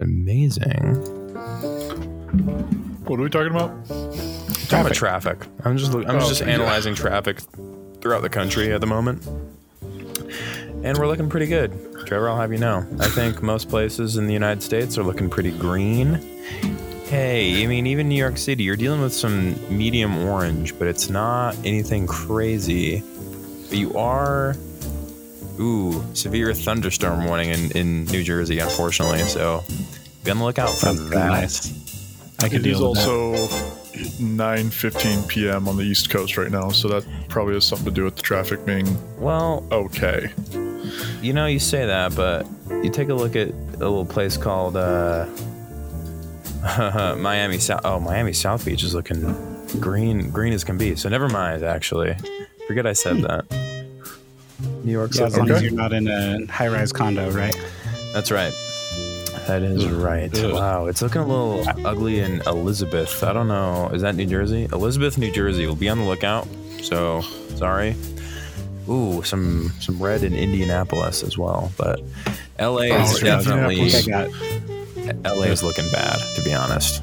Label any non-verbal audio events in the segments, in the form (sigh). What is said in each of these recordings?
amazing. What are we talking about? Talking about traffic. I'm just look- I'm Oh, just yeah. analyzing traffic throughout the country at the moment, and we're looking pretty good. Trevor, I'll have you know. I think most places in the United States are looking pretty green. Hey, I mean, even New York City, you're dealing with some medium orange, but it's not anything crazy. But you are, ooh, severe thunderstorm warning in, in New Jersey, unfortunately. So be on the lookout for Sounds that. nice. I could It is deal with that. also 9:15 p.m. on the East Coast right now, so that probably has something to do with the traffic being Well, okay. You know, you say that, but you take a look at a little place called uh, (laughs) Miami South. Oh, Miami South Beach is looking green, green as can be. So never mind. Actually, forget I said that. New York Yeah, as City. long as you're not in a high-rise condo, right? That's right. That is right. Ugh. Wow, it's looking a little ugly in Elizabeth. I don't know. Is that New Jersey? Elizabeth, New Jersey. We'll be on the lookout. So sorry. Ooh, some some red in Indianapolis as well. But LA oh, is Oh, definitely I got LA is looking bad, to be honest.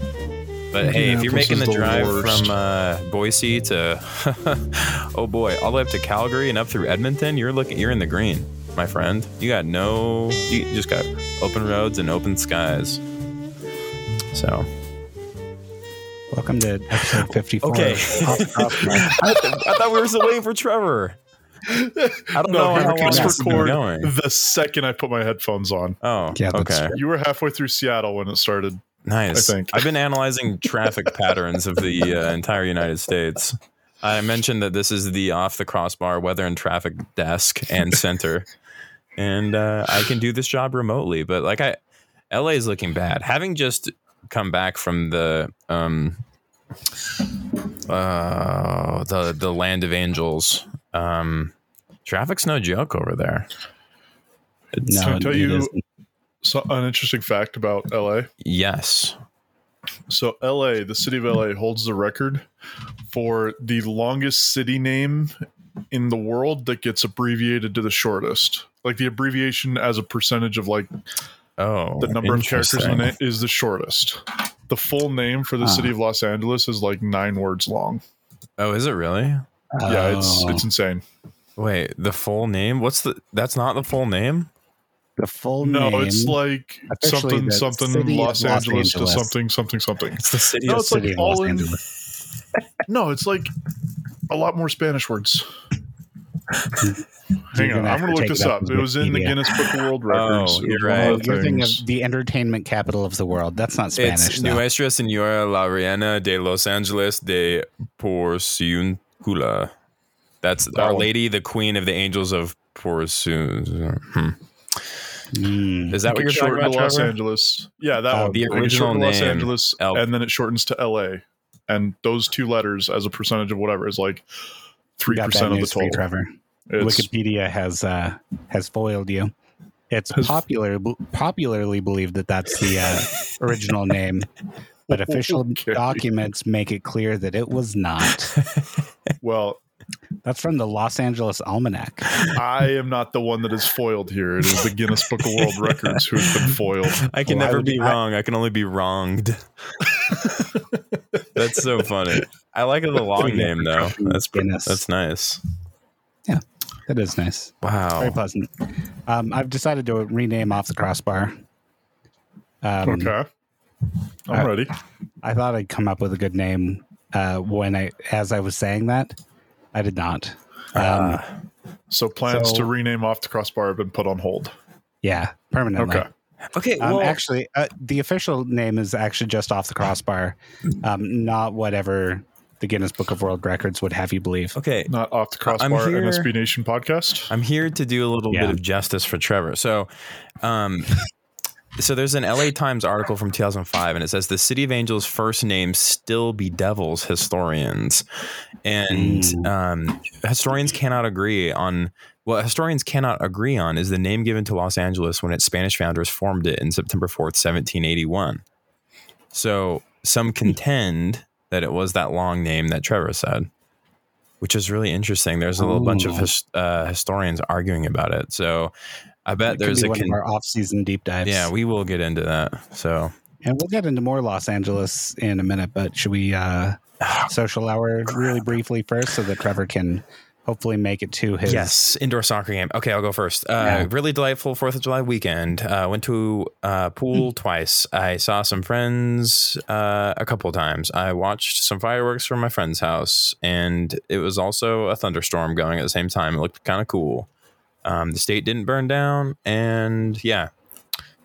But hey, if you're making the the drive worst. from uh, Boise to (laughs) oh boy, all the way up to Calgary and up through Edmonton, you're looking you're in the green, my friend. You got no you just got open roads and open skies. So welcome to episode 54. Okay. Off the. (laughs) I, I thought we were still waiting for Trevor. I don't know No, how we long press this has record going. the second I put my headphones on. Oh, Yeah, okay. You were halfway through Seattle when it started. Nice. I think. I've been analyzing traffic patterns of the uh, entire United States. I mentioned that this is the off the crossbar weather and traffic desk and center, and uh, I can do this job remotely. But like I, LA is looking bad. Having just come back from the um, uh, the the land of angels, um, traffic's no joke over there. It's, No, I tell it you- isn't. So, an interesting fact about LA. Yes. So, LA, the city of LA, holds the record for the longest city name in the world that gets abbreviated to the shortest. Like the abbreviation as a percentage of like Oh, the number of characters in it is the shortest. The full name for the city of Los Angeles is like nine words long. Oh, is it really? Yeah, it's Oh, it's insane. Wait, the full name? What's the? That's not the full name. The full No, name. it's like something something Los, Los Angeles, Angeles. to something something something. It's the city No, of it's like City of all Los in. Angeles. (laughs) No, it's like a lot more Spanish words. (laughs) Hang on, I'm gonna look this up. with It was in the Guinness Book of World (laughs) Records. Oh, you're right. You're thinking of the entertainment capital of the world. That's not Spanish. it's though. Nuestra Señora La Reina de Los Angeles de Porciuncula. That's That Our one. Lady, the Queen of the Angels of Porciun. Hmm. Mm. Is that what It you're talking about, to Los Trevor? Angeles. Yeah, that Oh, one. the original shortened to Los Angeles, El- and then it shortens to L.A. And those two letters, as a percentage of whatever, is like three percent of the news for you, total. Trevor. It's, Wikipedia has uh, has foiled you. It's Has- popular popularly believed that that's the uh, (laughs) original name, but official Okay. documents make it clear that it was not. well, That's from the Los Angeles Almanac. I am not the one that is foiled here. It is the Guinness Book of World Records who has been foiled. I can Why never would be you- I- wrong. I can only be wronged. (laughs) That's so funny. I like the long name though. That's Guinness. that's nice. Yeah, that is nice. Wow, very pleasant. Um, I've decided to rename off the crossbar. Um, Okay, I'm uh, ready. I thought I'd come up with a good name uh, when I, as I was saying that, I did not. Um, Ah. So plans so- to rename off the crossbar have been put on hold. yeah, permanently. Okay. okay. Um, Well, actually, uh, the official name is actually just off the crossbar, um, not whatever the Guinness Book of World Records would have you believe. okay. Not off the I'm crossbar here- NSB Nation podcast. I'm here to do a little Yeah. bit of justice for Trevor. So, um, so there's an LA Times article from 2005, and it says the City of Angels' first name still bedevils historians, and Mm. um, historians cannot agree on. What historians cannot agree on is the name given to Los Angeles when its Spanish founders formed it in September 4th, 1781. So some contend that it was that long name that Trevor said, which is really interesting. There's a little bunch of his, uh, historians arguing about it. So I bet It there's a one con- of our off-season deep dives. yeah. We will get into that. So and we'll get into more Los Angeles in a minute. But should we uh, (sighs) social hour really briefly first, so that Trevor can hopefully make it to his Yes, indoor soccer game. Okay, I'll go first. Uh, Yeah. Really delightful Fourth of July weekend. Uh, went to uh, pool twice. I saw some friends uh, a couple times. I watched some fireworks from my friend's house, and it was also a thunderstorm going at the same time. It looked kind of cool. Um, the state didn't burn down, and yeah,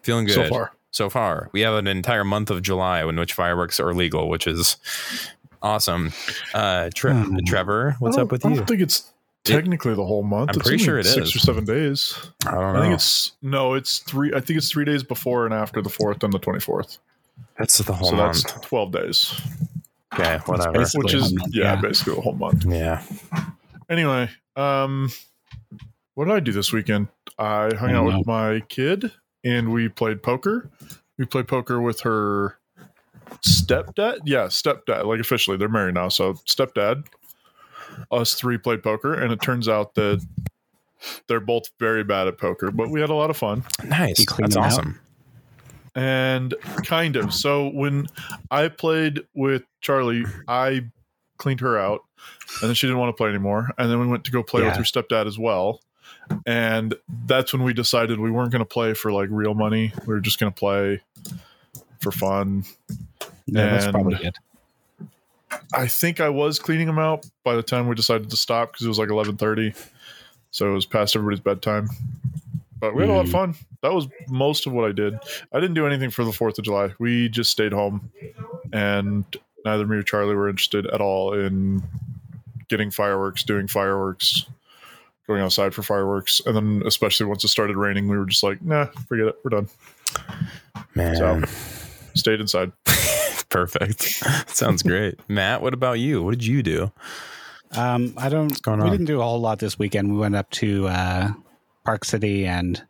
feeling good So far. So far, we have an entire month of July in which fireworks are legal, which is awesome. Uh, Tre- Hmm. Trevor, what's up with you? I don't think it's technically the whole month. I'm It's pretty sure it six is. or seven days. I don't I know. think it's no, it's three. I think it's three days before and after the fourth and the twenty fourth. That's the whole So month. that's twelve days, okay, whatever. which is month, yeah, yeah. basically the whole month. Yeah. Anyway, um, what did I do this weekend? I hung I out don't with my kid and we played poker. We played poker with her stepdad. Yeah, stepdad. Like officially, they're married now. So stepdad. Us three played poker, and it turns out that they're both very bad at poker. But we had a lot of fun. Nice. That's them out? awesome. and kind of so when i played with charlie i cleaned her out and then she didn't want to play anymore and then we went to go play with her stepdad as well and that's when we decided we weren't going to play for like real money. We were just going to play for fun. Yeah, that's probably good. i think i was cleaning them out by the time we decided to stop because it was like 11.30 so it was past everybody's bedtime. But we had a lot of mm. fun. That was most of what i did. I didn't do anything for the fourth of july. We just stayed home. And neither me or charlie were interested at all in getting fireworks doing fireworks going outside for fireworks and then especially once it started raining we were just like nah forget it we're done Man. So- stayed inside (laughs) Perfect. Sounds great. Matt, what about you? What did you do? Um, I don't. going we on? didn't do a whole lot this weekend. We went up to uh, Park City and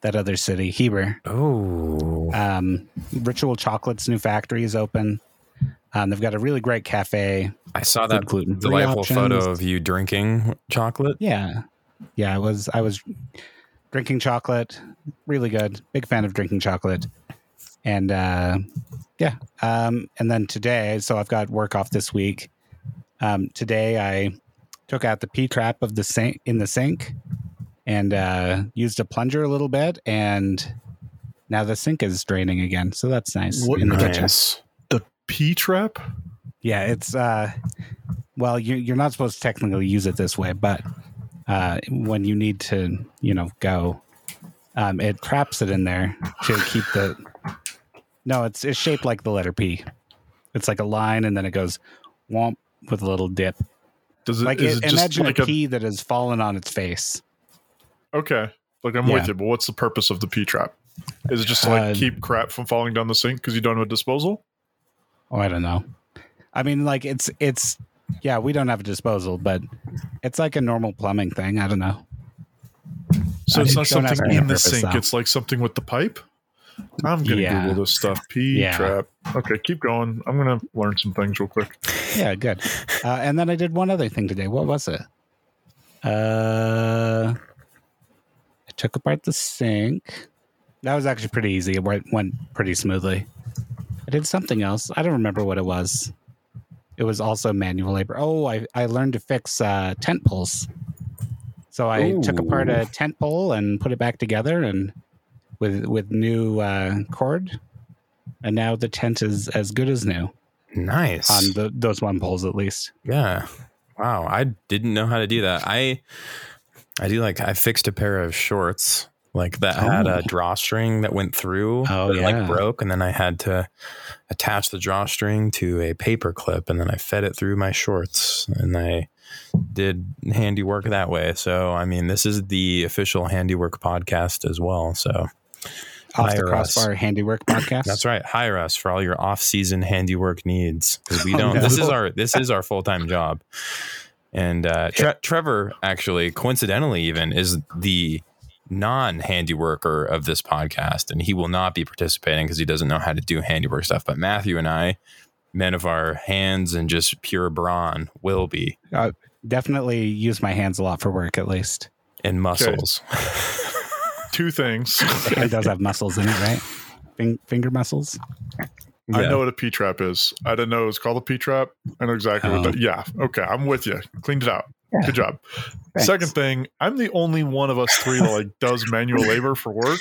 that other city, Heber. Oh. Um, Ritual Chocolate's new factory is open. Um, they've got a really great cafe. I saw that gluten-free delightful options. photo of you drinking chocolate. Yeah, yeah. I was I was drinking chocolate. Really good. Big fan of drinking chocolate. And uh, yeah. Um, and then today, so I've got work off this week. Um, today I took out the P trap of the sink in the sink and uh, used a plunger a little bit, and now the sink is draining again. So that's nice What- in the kitchen. The p trap Yeah, it's uh well, you you're not supposed to technically use it this way, but uh when you need to, you know, go um it traps it in there to keep the No, it's it's shaped like the letter P. It's like a line and then it goes womp with a little dip. does it Like is it, it just imagine like a that has fallen on its face. Okay. Like I'm Yeah. with you, but what's the purpose of the P trap? Is it just to like Uh, keep crap from falling down the sink because you don't have a disposal? Oh, I don't know. I mean like it's it's yeah, we don't have a disposal, but it's like a normal plumbing thing. I don't know. So I it's not something in the sink. though. It's like something with the pipe. I'm gonna Yeah. Google this stuff. P Yeah. trap. Okay, keep going. I'm gonna learn some things real quick. Yeah, good. Uh, and then I did one other thing today. What was it? Uh, I took apart the sink. That was actually pretty easy. It went, went pretty smoothly. I did something else. I don't remember what it was. It was also manual labor. Oh, I, I learned to fix uh, tent poles. So I took apart a tent pole and put it back together, and with with new uh, cord, and now the tent is as good as new Nice. on the, those one poles at least. Yeah. Wow. I didn't know how to do that. I I do like I fixed a pair of shorts like that had Oh. a drawstring that went through. Oh, it, like yeah. broke and then I had to attach the drawstring to a paper clip and then I fed it through my shorts and I did handiwork that way. So I mean this is the official handiwork podcast as well. So Off the Hire us. Crossbar Handiwork podcast. That's right. Hire us for all your off-season handiwork needs because we Oh, don't. no. This is our this is our full-time job. And uh, Tre- Trevor, actually, coincidentally, even is the non-handiworker of this podcast, and he will not be participating because he doesn't know how to do handiwork stuff. But Matthew and I, men of our hands and just pure brawn, will be Definitely use my hands a lot for work, at least. And muscles. (laughs) two things. It does have muscles in it, right? Fing- finger muscles. I know what a P trap is. I didn't know it was called a P trap. I know exactly Oh. what that. Yeah. Okay. I'm with you. Cleaned it out. Yeah. Good job. Thanks. Second thing, I'm the only one of us three that like does manual labor for work.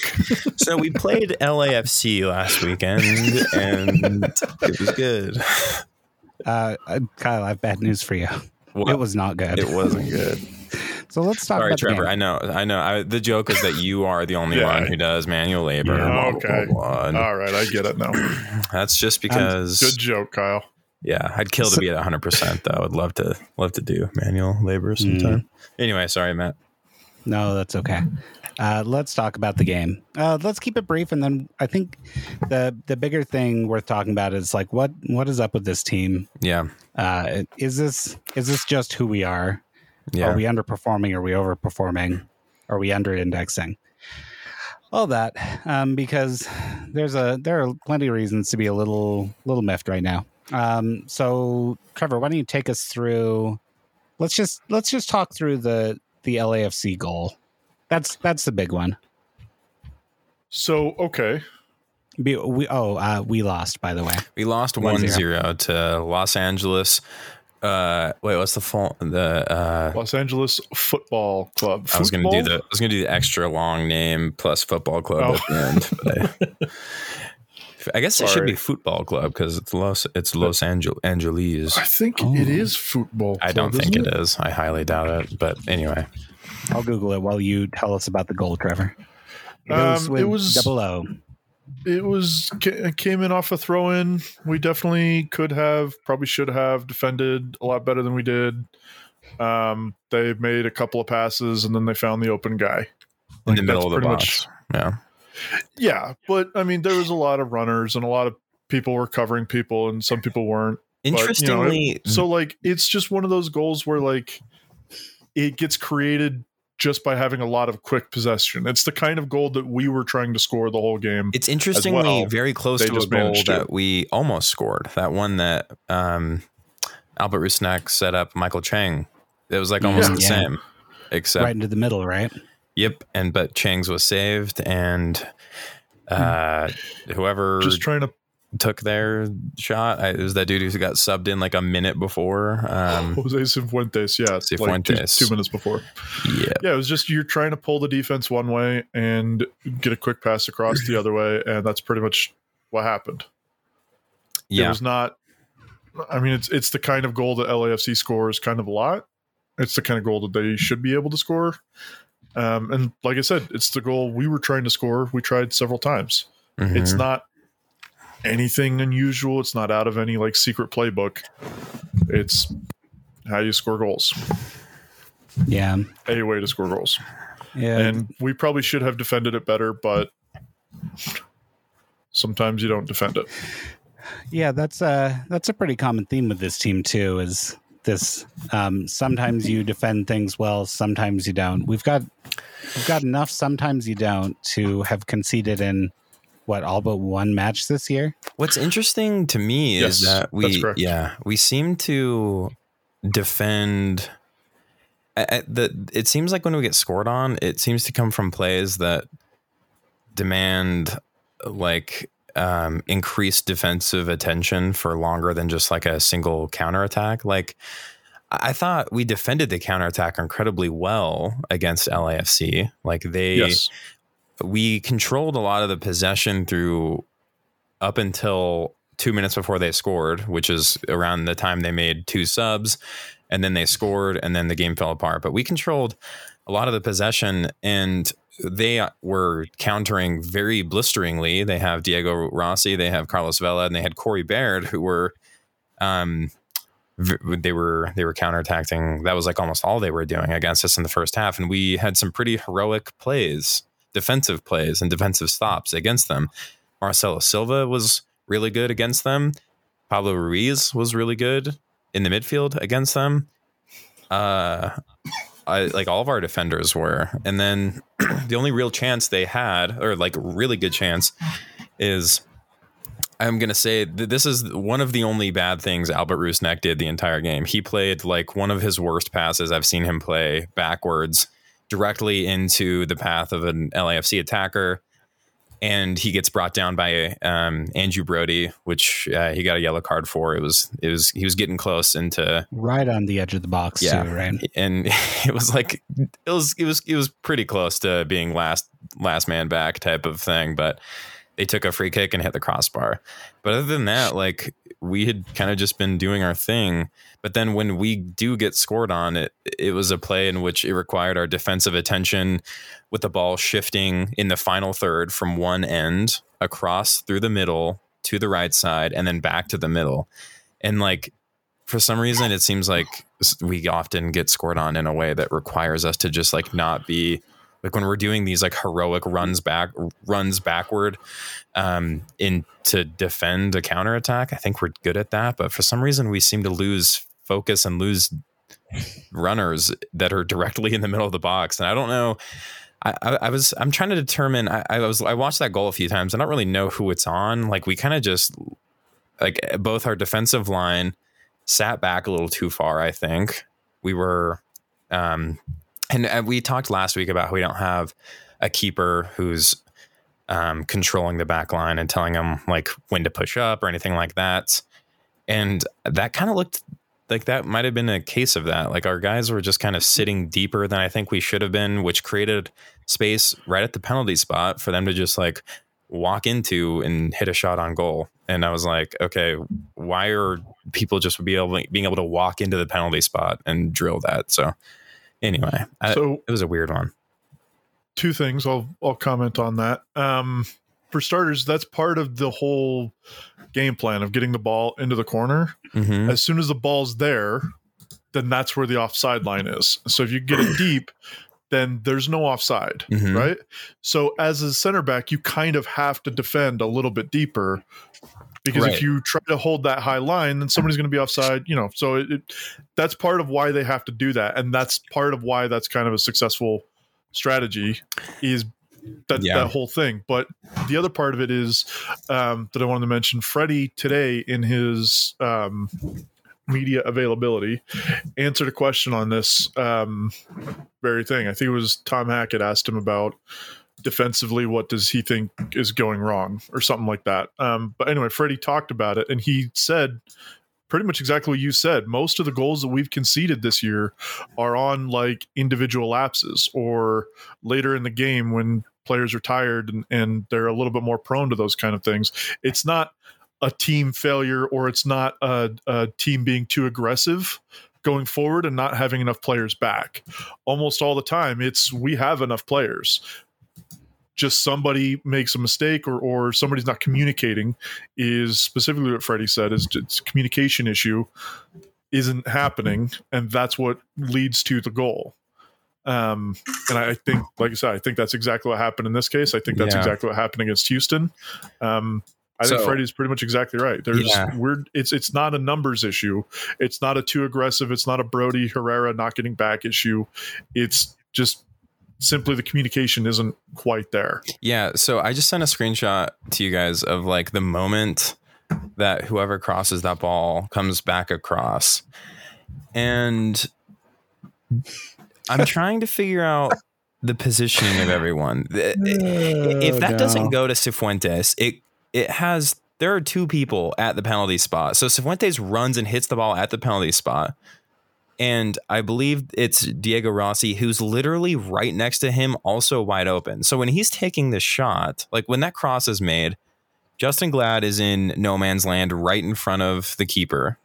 So we played LAFC last weekend, and it was good. Uh, uh, Kyle, I have bad news for you. Well, It was not good. It wasn't good. (laughs) so let's talk Sorry, about the Trevor. game. I know. I know. I, the joke is that you are the only Yeah. one who does manual labor. Yeah. blah, blah, Okay. blah, blah, All right. I get it now. That's just because. Good joke, Kyle. Yeah, I'd kill to be at 100. percent Though I'd love to love to do manual labor sometime. Anyway, sorry, Matt. No, that's okay. Uh, let's talk about the game. Uh, let's keep it brief, and then I think the the bigger thing worth talking about is like what what is up with this team? Yeah, Uh, is this is this just who we are? yeah. Are we underperforming? Are we overperforming? Are we under indexing? All that um, because there's a there are plenty of reasons to be a little little miffed right now. Um, so Trevor, why don't you take us through? Let's just let's just talk through the the LAFC goal. That's that's the big one. So, okay. Be, we oh uh, we lost by the way. we lost 1-0. 1-0 to Los Angeles. Uh, wait, what's the full the? Uh, Los Angeles Football Club. I was gonna do Football? the I was gonna do the extra long name plus football club Oh. at the end. (laughs) But I, I guess it should be football club because it's Los it's Los Angel Angeles. I think Oh. it is football. I don't think isn't it is. I highly doubt it. But anyway, I'll Google it while you tell us about the goal, Trevor. It Um, was it was- double O. It was ca- came in off a throw in. We definitely could have, probably should have defended a lot better than we did. Um, they made a couple of passes and then they found the open guy. in the middle of the pretty box. yeah. Yeah, but I mean, there was a lot of runners and a lot of people were covering people, and some people weren't. But, you know, Interestingly, it- so like, it's just one of those goals where like it gets created just by having a lot of quick possession. It's the kind of goal that we were trying to score the whole game. It's interestingly well. very close They to a just goal managed to. that we almost scored. That one that um, Albert Rusnak set up Maikel Chang. It was like almost Yeah. the Yeah. same, except right into the middle, right? Yep. And but Chang's was saved, and uh, whoever just trying to took their shot, I, it was that dude who got subbed in like a minute before. Um, (gasps) Jose Cifuentes, yeah, like two, Cifuentes. two minutes before. yeah, Yeah, it was just you're trying to pull the defense one way and get a quick pass across the other way, and that's pretty much what happened. Yeah, it was not. I mean, it's it's the kind of goal that LAFC scores kind of a lot. It's the kind of goal that they should be able to score. Um, and like I said, it's the goal we were trying to score. We tried several times. Mhm. It's not anything unusual. It's not out of any like secret playbook. It's how you score goals. Yeah, A way to score goals. yeah. And we probably should have defended it better, but sometimes you don't defend it. Yeah, that's a that's a pretty common theme with this team too. Is this um, sometimes you defend things well, sometimes you don't. We've got we've got enough. Sometimes you don't to have conceded in what all but one match this year. What's interesting to me is that we, yeah, we seem to defend. I- I- the it seems like when we get scored on, it seems to come from plays that demand like um, increased defensive attention for longer than just like a single counterattack. Like I I thought we defended the counterattack incredibly well against LAFC. Like they Yes. we controlled a lot of the possession through up until two minutes before they scored, which is around the time they made two subs, and then they scored, and then the game fell apart. But we controlled a lot of the possession, and they were countering very blisteringly. They have Diego Rossi, they have Carlos Vela, and they had Corey Baird, who were, um, they were they were counterattacking. That was like almost all they were doing against us in the first half, and we had some pretty heroic plays defensive plays and defensive stops against them. Marcelo Silva was really good against them. Pablo Ruiz was really good in the midfield against them. Uh, I, like all of our defenders were, and then (clears throat) the only real chance they had, or like really good chance, is I'm gonna say that this is one of the only bad things Albert Rusnak did the entire game. He played like one of his worst passes I've seen him play backwards directly into the path of an LAFC attacker. And he gets brought down by um, Andrew Brody, which uh, he got a yellow card for. It was it was he was getting close into right on the edge of the box Yeah. too, right? and (laughs) it was like it was it was it was pretty close to being last last man back type of thing but they took a free kick and hit the crossbar but other than that like we had kind of just been doing our thing but then when we do get scored on it it was a play in which it required our defensive attention with the ball shifting in the final third from one end across through the middle to the right side and then back to the middle. And like for some reason it seems like we often get scored on in a way that requires us to just like not be like when we're doing these like heroic runs back runs backward um in to defend a counterattack i think we're good at that but for some reason we seem to lose focus and lose runners that are directly in the middle of the box and i don't know I, I I was I'm trying to determine I, I was I watched that goal a few times. I don't really know who it's on. Like we kind of just like both our defensive line sat back a little too far. I think we were, um, and, and we talked last week about how we don't have a keeper who's um, controlling the back line and telling them like when to push up or anything like that. And that kind of looked like that might have been a case of that. Like our guys were just kind of sitting deeper than I think we should have been, which created space right at the penalty spot for them to just like walk into and hit a shot on goal. And I was like, okay, why are people just be able being able to walk into the penalty spot and drill that? So anyway, I, So it was a weird one. two things I'll I'll comment on that. Um, for starters, that's part of the whole game plan of getting the ball into the corner. Mm-hmm. As soon as the ball's there, then that's where the offside line is. So if you get it deep, then there's no offside, Mhm. right? So as a center back, you kind of have to defend a little bit deeper because Right. if you try to hold that high line, then somebody's going to be offside. You know, so it, it, that's part of why they have to do that, and that's part of why that's kind of a successful strategy is that Yeah. that whole thing. But the other part of it is um, that I wanted to mention. Freddie today in his um, media availability answered a question on this um, very thing. I think it was Tom Hackett asked him about defensively what does he think is going wrong or something like that. Um, but anyway, Freddie talked about it and he said pretty much exactly what you said. Most of the goals that we've conceded this year are on like individual lapses or later in the game when players are tired and, and they're a little bit more prone to those kind of things. It's not a team failure or it's not a, a team being too aggressive going forward and not having enough players back. Almost all the time, it's we have enough players. Just somebody makes a mistake or, or somebody's not communicating is specifically what Freddie said is it's communication issue isn't happening and that's what leads to the goal. Um, and I think, like I said, I think that's exactly what happened in this case. I think that's Yeah. exactly what happened against Houston. Um, I think So- Freddie's pretty much exactly right. There's Yeah. we're it's it's not a numbers issue. It's not a too aggressive. It's not a Brody Herrera not getting back issue. It's just simply the communication isn't quite there. Yeah, so I just sent a screenshot to you guys of like the moment that whoever crosses that ball comes back across. And I'm trying to figure out the positioning of everyone. (laughs) If oh, that doesn't go to Cifuentes, it it has there are two people at the penalty spot. So Cifuentes runs and hits the ball at the penalty spot. And I believe it's Diego Rossi who's literally right next to him, also wide open. So when he's taking the shot, like when that cross is made, Justen Glad is in no man's land right in front of the keeper,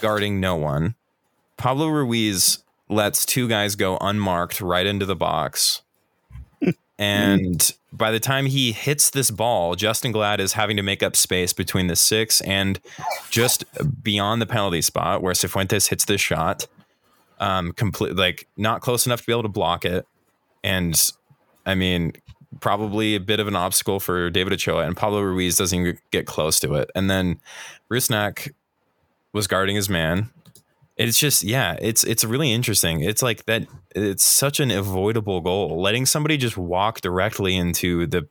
guarding no one. Pablo Ruiz lets two guys go unmarked right into the box. And by the time he hits this ball, Justen Glad is having to make up space between the six and just beyond the penalty spot where Cifuentes hits this shot. Um, complete like not close enough to be able to block it. And I mean, probably a bit of an obstacle for David Ochoa, and Pablo Ruiz doesn't even get close to it. And then Rusnak was guarding his man. It's just, yeah, it's it's really interesting. It's like that. It's such an avoidable goal. Letting somebody just walk directly into the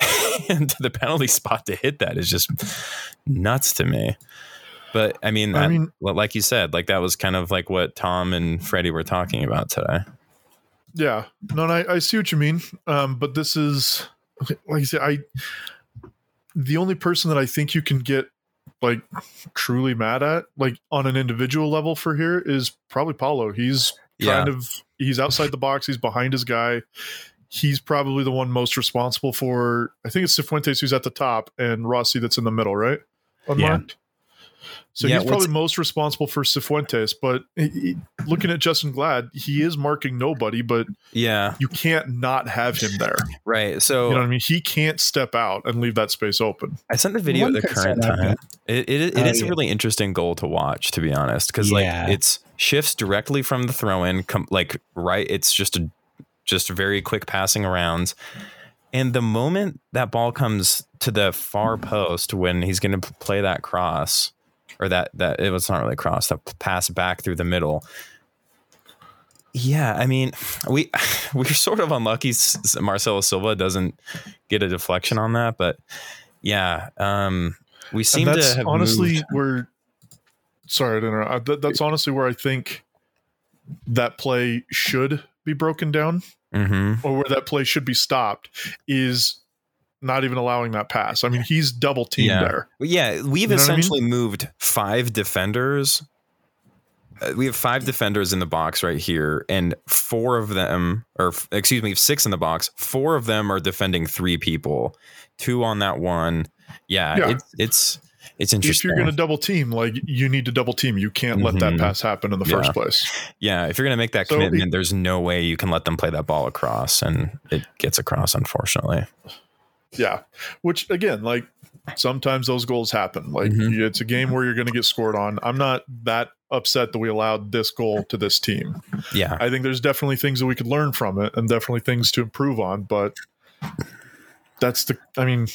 (laughs) into the penalty spot to hit that is just nuts to me. But I mean, I that, mean- like you said, like that was kind of like what Tom and Freddie were talking about today. Yeah, no, and I, I see what you mean. Um, but this is like I said, I the only person that I think you can get like truly mad at, like on an individual level for here, is probably Paulo. He's kind Yeah. of he's outside the box. He's behind his guy. He's probably the one most responsible for. I think it's Cifuentes who's at the top and Rossi that's in the middle, right? Unmarked. So Yeah, he's probably most responsible for Cifuentes, but he- he- looking at Justen Glad, he is marking nobody, but Yeah, you can't not have him there. right. So You know what I mean? He can't step out and leave that space open. I sent the video One at the current time. got- It, it, it Oh, is a really interesting goal to watch, to be honest, because Yeah. like it's shifts directly from the throw in, com- like right. It's just a just very quick passing around, and the moment that ball comes to the far post when he's going to play that cross, or that that it was not really cross, that pass back through the middle. Yeah, I mean, we (laughs) we're sort of unlucky. Marcelo Silva doesn't get a deflection on that, but yeah, um, we seem and that's to have honestly moved- where. Sorry, I didn't know. Uh, that- that's honestly where I think that play should be broken down, Mhm. or where that play should be stopped, is not even allowing that pass. I mean, he's double teamed Yeah. there. Yeah, we've You know what I mean? essentially moved five defenders. Uh, we have five defenders in the box right here, and four of them, or excuse me, six in the box. Four of them are defending three people. Two on that one. Yeah, Yeah. it's it's it's interesting. If you're going to double team, like you need to double team. You can't let that Mhm. pass happen in the Yeah. first place. yeah, if you're going to make that So commitment, it- there's no way you can let them play that ball across, and it gets across, unfortunately. Yeah. Which again, like sometimes those goals happen. Like Mhm. it's a game where you're going to get scored on. I'm not that upset that we allowed this goal to this team. Yeah, I think there's definitely things that we could learn from it and definitely things to improve on, but that's the I mean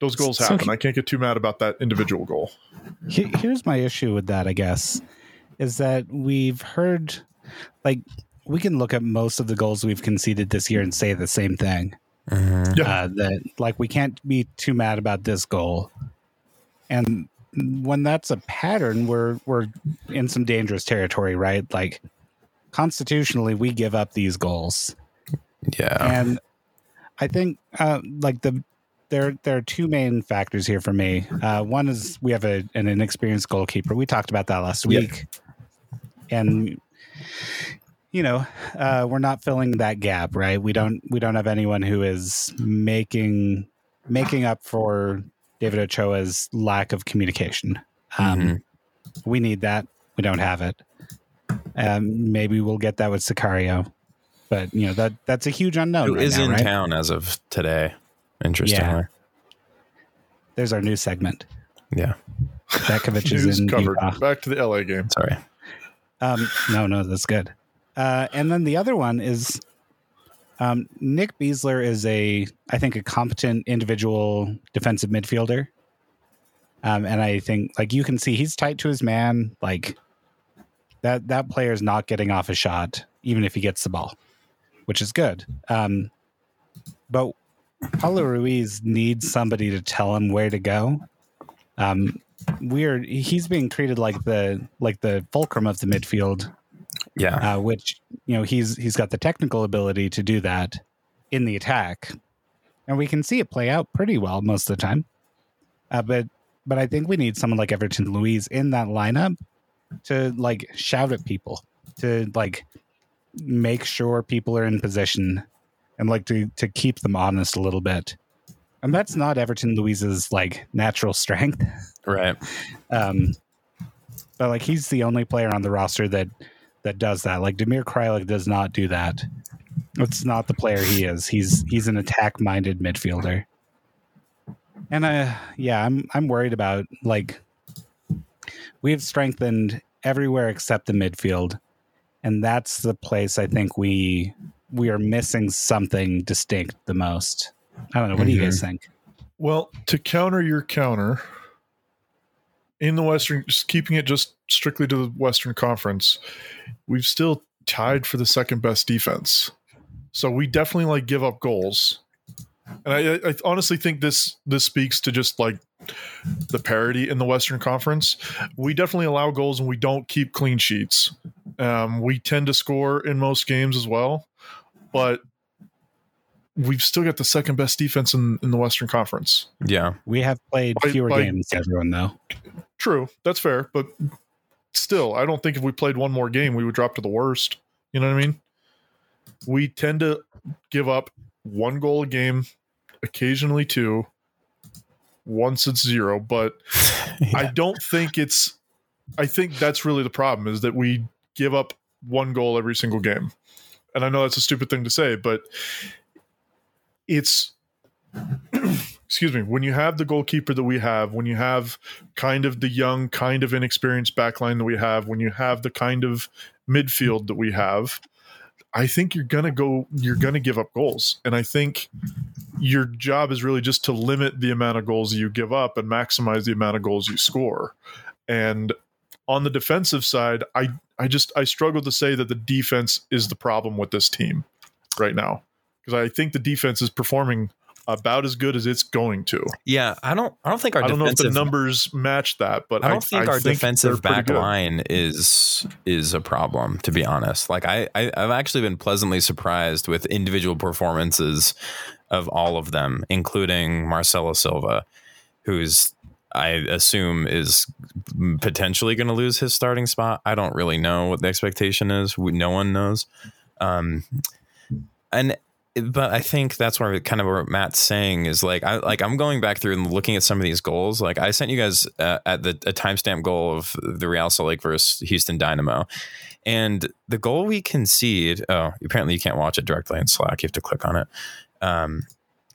those goals So happen. he- I can't get too mad about that individual goal. He- Here's my issue with that, I guess, is that we've heard, like, we can look at most of the goals we've conceded this year and say the same thing. Mhm. Yeah. Uh, that, like, we can't be too mad about this goal. And when that's a pattern, we're, we're in some dangerous territory, right? Like, constitutionally, we give up these goals. yeah, and I think uh, like the there there are two main factors here for me. Uh, one is we have a, an inexperienced goalkeeper. We talked about that last Yeah. week, and you know uh, we're not filling that gap, right? We don't we don't have anyone who is making making up for David Ochoa's lack of communication. Um, Mhm. We need that. We don't have it. Um, maybe we'll get that with Sicario, but you know that that's a huge unknown. who right is now, in right? town as of today? Interestingly, There's our new segment. yeah. Bekovic News is in covered. Utah. Back to the LA game. Sorry. Um, no, no, that's good. Uh, and then the other one is um, Nick Besler is a, I think, a competent individual defensive midfielder. Um, and I think, like you can see, he's tight to his man. Like that, that player is not getting off a shot, even if he gets the ball, which is good. Um, but Paulo Ruiz needs somebody to tell him where to go. Um, weird. He's being treated like the like the fulcrum of the midfield, Yeah. uh, which you know he's he's got the technical ability to do that in the attack, and we can see it play out pretty well most of the time. Uh, but but I think we need someone like Everton Luiz in that lineup to like shout at people, to like make sure people are in position, and like to to keep them honest a little bit. And that's not Everton Luiz's like natural strength. Right. (laughs) Um, but like he's the only player on the roster that that does that. Like Damir Kreilach does not do that. It's not the player he is. He's he's an attack minded midfielder. And uh yeah, I'm I'm worried about like we've strengthened everywhere except the midfield. And that's the place I think we we are missing something distinct the most. I don't know. What do you guys think? Well, to counter your counter in the Western, just keeping it just strictly to the Western Conference, we've still tied for the second best defense. So we definitely like give up goals, and I, I honestly think this this speaks to just like the parity in the Western Conference. We definitely allow goals and we don't keep clean sheets. Um, we tend to score in most games as well. but we've still got the second best defense in, in the Western Conference. Yeah. We have played By- fewer by- games than everyone, though. True, that's fair, but still, I don't think if we played one more game, we would drop to the worst. You know what I mean? We tend to give up one goal a game, occasionally two. Once it's zero, but (laughs) I don't think it's. I think that's really the problem is that we give up one goal every single game, and I know that's a stupid thing to say, but it's. Excuse me. When you have the goalkeeper that we have, when you have kind of the young, kind of inexperienced backline that we have, when you have the kind of midfield that we have, I think you're gonna go. You're gonna give up goals, and I think your job is really just to limit the amount of goals you give up and maximize the amount of goals you score. And on the defensive side, I I just I struggle to say that the defense is the problem with this team right now because I think the defense is performing about as good as it's going to. Yeah, I don't. I don't think our I don't know if defensive. the numbers match that, but I don't think our they're defensive back line is is a problem. To be honest, like I, I I've actually been pleasantly surprised with individual performances of all of them, including Marcelo Silva, who's I assume is potentially going to lose his starting spot. I don't really know what the expectation is. We, no one knows. Um, and but I think that's where kind of what Matt's saying is like I like I'm going back through and looking at some of these goals. Like I sent you guys uh, at the a timestamp goal of the Real Salt Lake versus Houston Dynamo, and the goal we concede. Oh, apparently you can't watch it directly in Slack. You have to click on it. Um,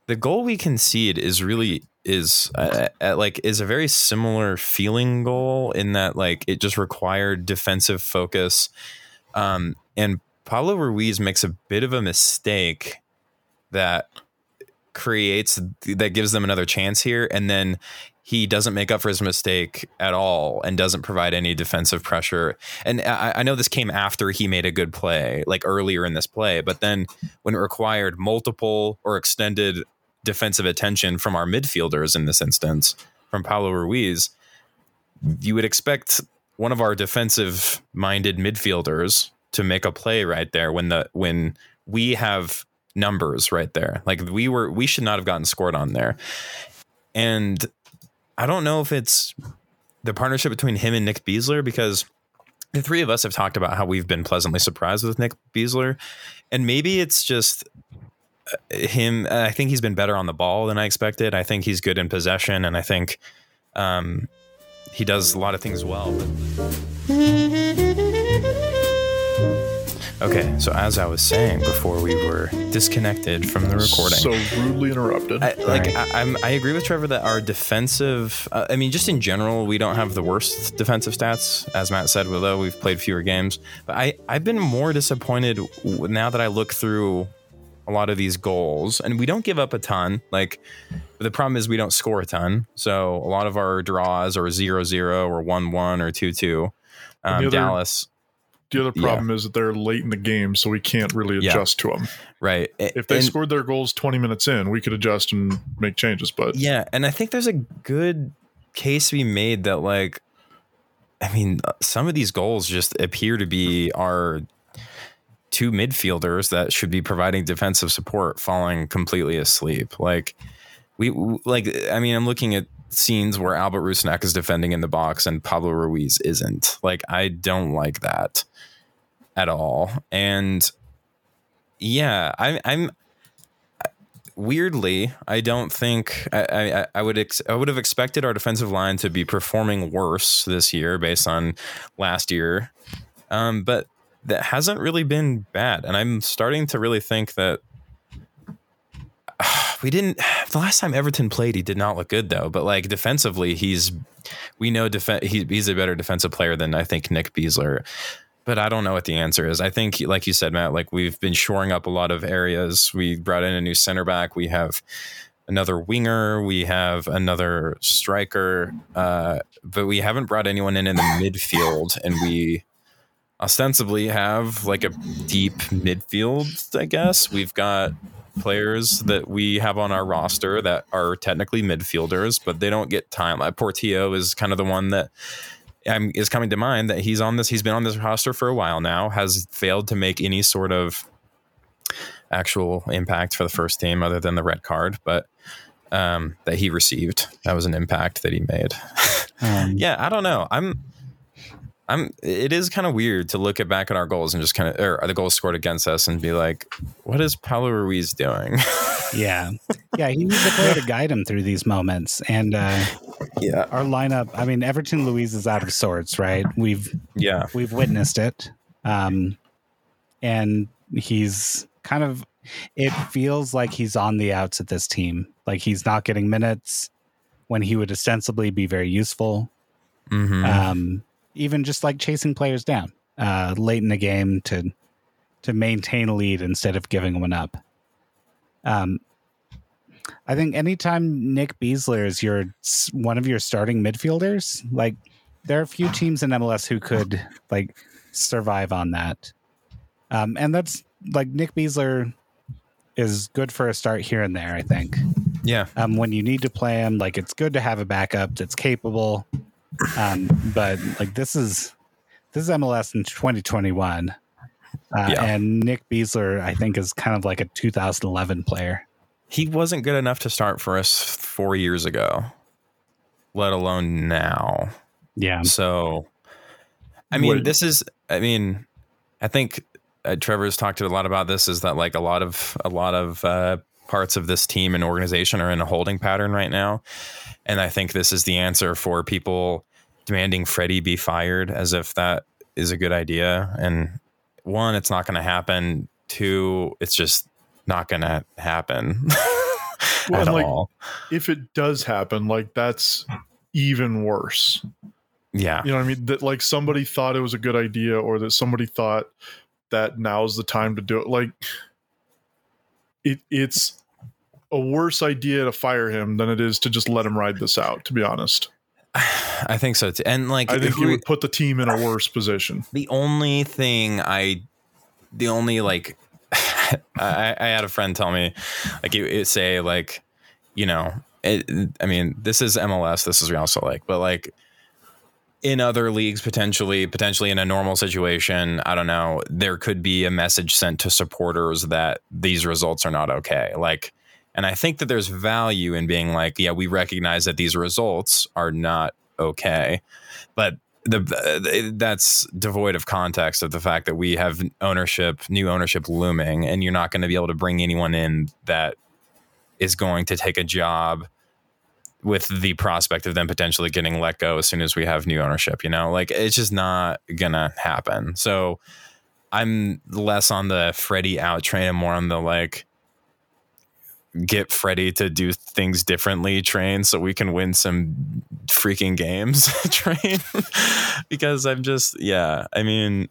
the goal we concede is really is uh, uh, like is a very similar feeling goal in that like it just required defensive focus um and Pablo Ruiz makes a bit of a mistake that creates that gives them another chance here and then he doesn't make up for his mistake at all and doesn't provide any defensive pressure. And I, I know this came after he made a good play like earlier in this play but then when it required multiple or extended defensive attention from our midfielders in this instance, from Paulo Ruiz, you would expect one of our defensive minded midfielders to make a play right there when the when we have numbers right there. Like we were we should not have gotten scored on there. And I don't know if it's the partnership between him and Nick Besler because the three of us have talked about how we've been pleasantly surprised with Nick Besler. And maybe it's just him i think he's been better on the ball than i expected i think he's good in possession and i think um, he does a lot of things well okay so as i was saying before we were disconnected from the recording So rudely interrupted. I, like Sorry. I, I'm, I agree with Trevor that our defensive. Uh, I mean, just in general, we don't have the worst defensive stats, as Matt said. Although we've played fewer games, but I I've been more disappointed now that I look through a lot of these goals, and we don't give up a ton. Like the problem is we don't score a ton, so a lot of our draws are 0-0 or one one or two two. Um, the other- Dallas, the other yeah. problem is that they're late in the game, so we can't really Yeah. adjust to them. right? If they And- scored their goals 20 minutes in, we could adjust and make changes. But Yeah, and I think there's a good case to be made that like I mean, some of these goals just appear to be our two midfielders that should be providing defensive support falling completely asleep. Like we like I mean, I'm looking at scenes where Albert Rusnak is defending in the box and Pablo Ruiz isn't. Like I don't like that at all. And yeah, I, I'm weirdly, I don't think I, I, I would ex- I would have expected our defensive line to be performing worse this year based on last year, um, but that hasn't really been bad, and I'm starting to really think that we didn't. (sighs) The last time Everton played, he did not look good though. But like defensively, he's we know def- he, he's a better defensive player than I think Nick Besler. But I don't know what the answer is. I think, like you said, Matt, like we've been shoring up a lot of areas. We brought in a new center back. We have another winger. We have another striker. Uh, but we haven't brought anyone in in the midfield. And we ostensibly have like a deep midfield, I guess. We've got players that we have on our roster that are technically midfielders, but they don't get time. Like Portillo is kind of the one that um, is coming to mind that he's on this. He's been on this roster for a while now. Has failed to make any sort of actual impact for the first team other than the red card, but um, that he received. That was an impact that he made. (laughs) Um, yeah, I don't know. I'm I'm it is kind of weird to look at back at our goals and just kind of or the goals scored against us and be like, what is Pablo Ruiz doing? (laughs) yeah, yeah. He needs a player to guide him through these moments, and uh, yeah, our lineup. I mean, Everton Luiz is out of sorts, right? We've yeah we've witnessed it, um, and he's kind of. It feels like he's on the outs at this team. Like he's not getting minutes when he would ostensibly be very useful. Mhm. um, even just like chasing players down uh, late in the game to to maintain a lead instead of giving one up. Um, I think anytime Nick Besler is your one of your starting midfielders, like there are a few teams in MLS who could like survive on that, um, and that's like Nick Besler is good for a start here and there. I think yeah. um, when you need to play him. Like it's good to have a backup that's capable. Um, but like this is this is MLS in 2021, uh, Yeah. and Nick Besler I think is kind of like a 2011 player. He wasn't good enough to start for us four years ago, let alone now. Yeah, So, I mean, this is. I mean, I think uh, Trevor's talked a lot about this. Is that like a lot of a lot of uh, parts of this team and organization are in a holding pattern right now, and I think this is the answer for people demanding Freddie be fired, as if that is a good idea. And one, it's not going to happen. Two, it's just not going to happen (laughs) Well, at like, all. if it does happen, like that's even worse. Yeah, You know what I mean? That like somebody thought it was a good idea or that somebody thought that now's the time to do it. Like it it's a worse idea to fire him than it is to just let him ride this out, to be honest. (sighs) I think so too. And like, I think he would put the team in a worse position. (sighs) the only thing I, the only like, (laughs) I, I had a friend tell me, like, it, it say like, you know, it, I mean, this is MLS, this is Real Salt Lake, but like in other leagues, potentially, potentially in a normal situation, I don't know, there could be a message sent to supporters that these results are not okay. Like, and I think that there's value in being like, yeah, we recognize that these results are not okay, but the uh, that's devoid of context of the fact that we have ownership, new ownership looming, and you're not going to be able to bring anyone in that is going to take a job with the prospect of them potentially getting let go as soon as we have new ownership. You know, like it's just not gonna happen. So I'm less on the Freddie out train and more on the like get Freddie to do things differently train so we can win some freaking games (laughs) train. Because I'm just yeah I mean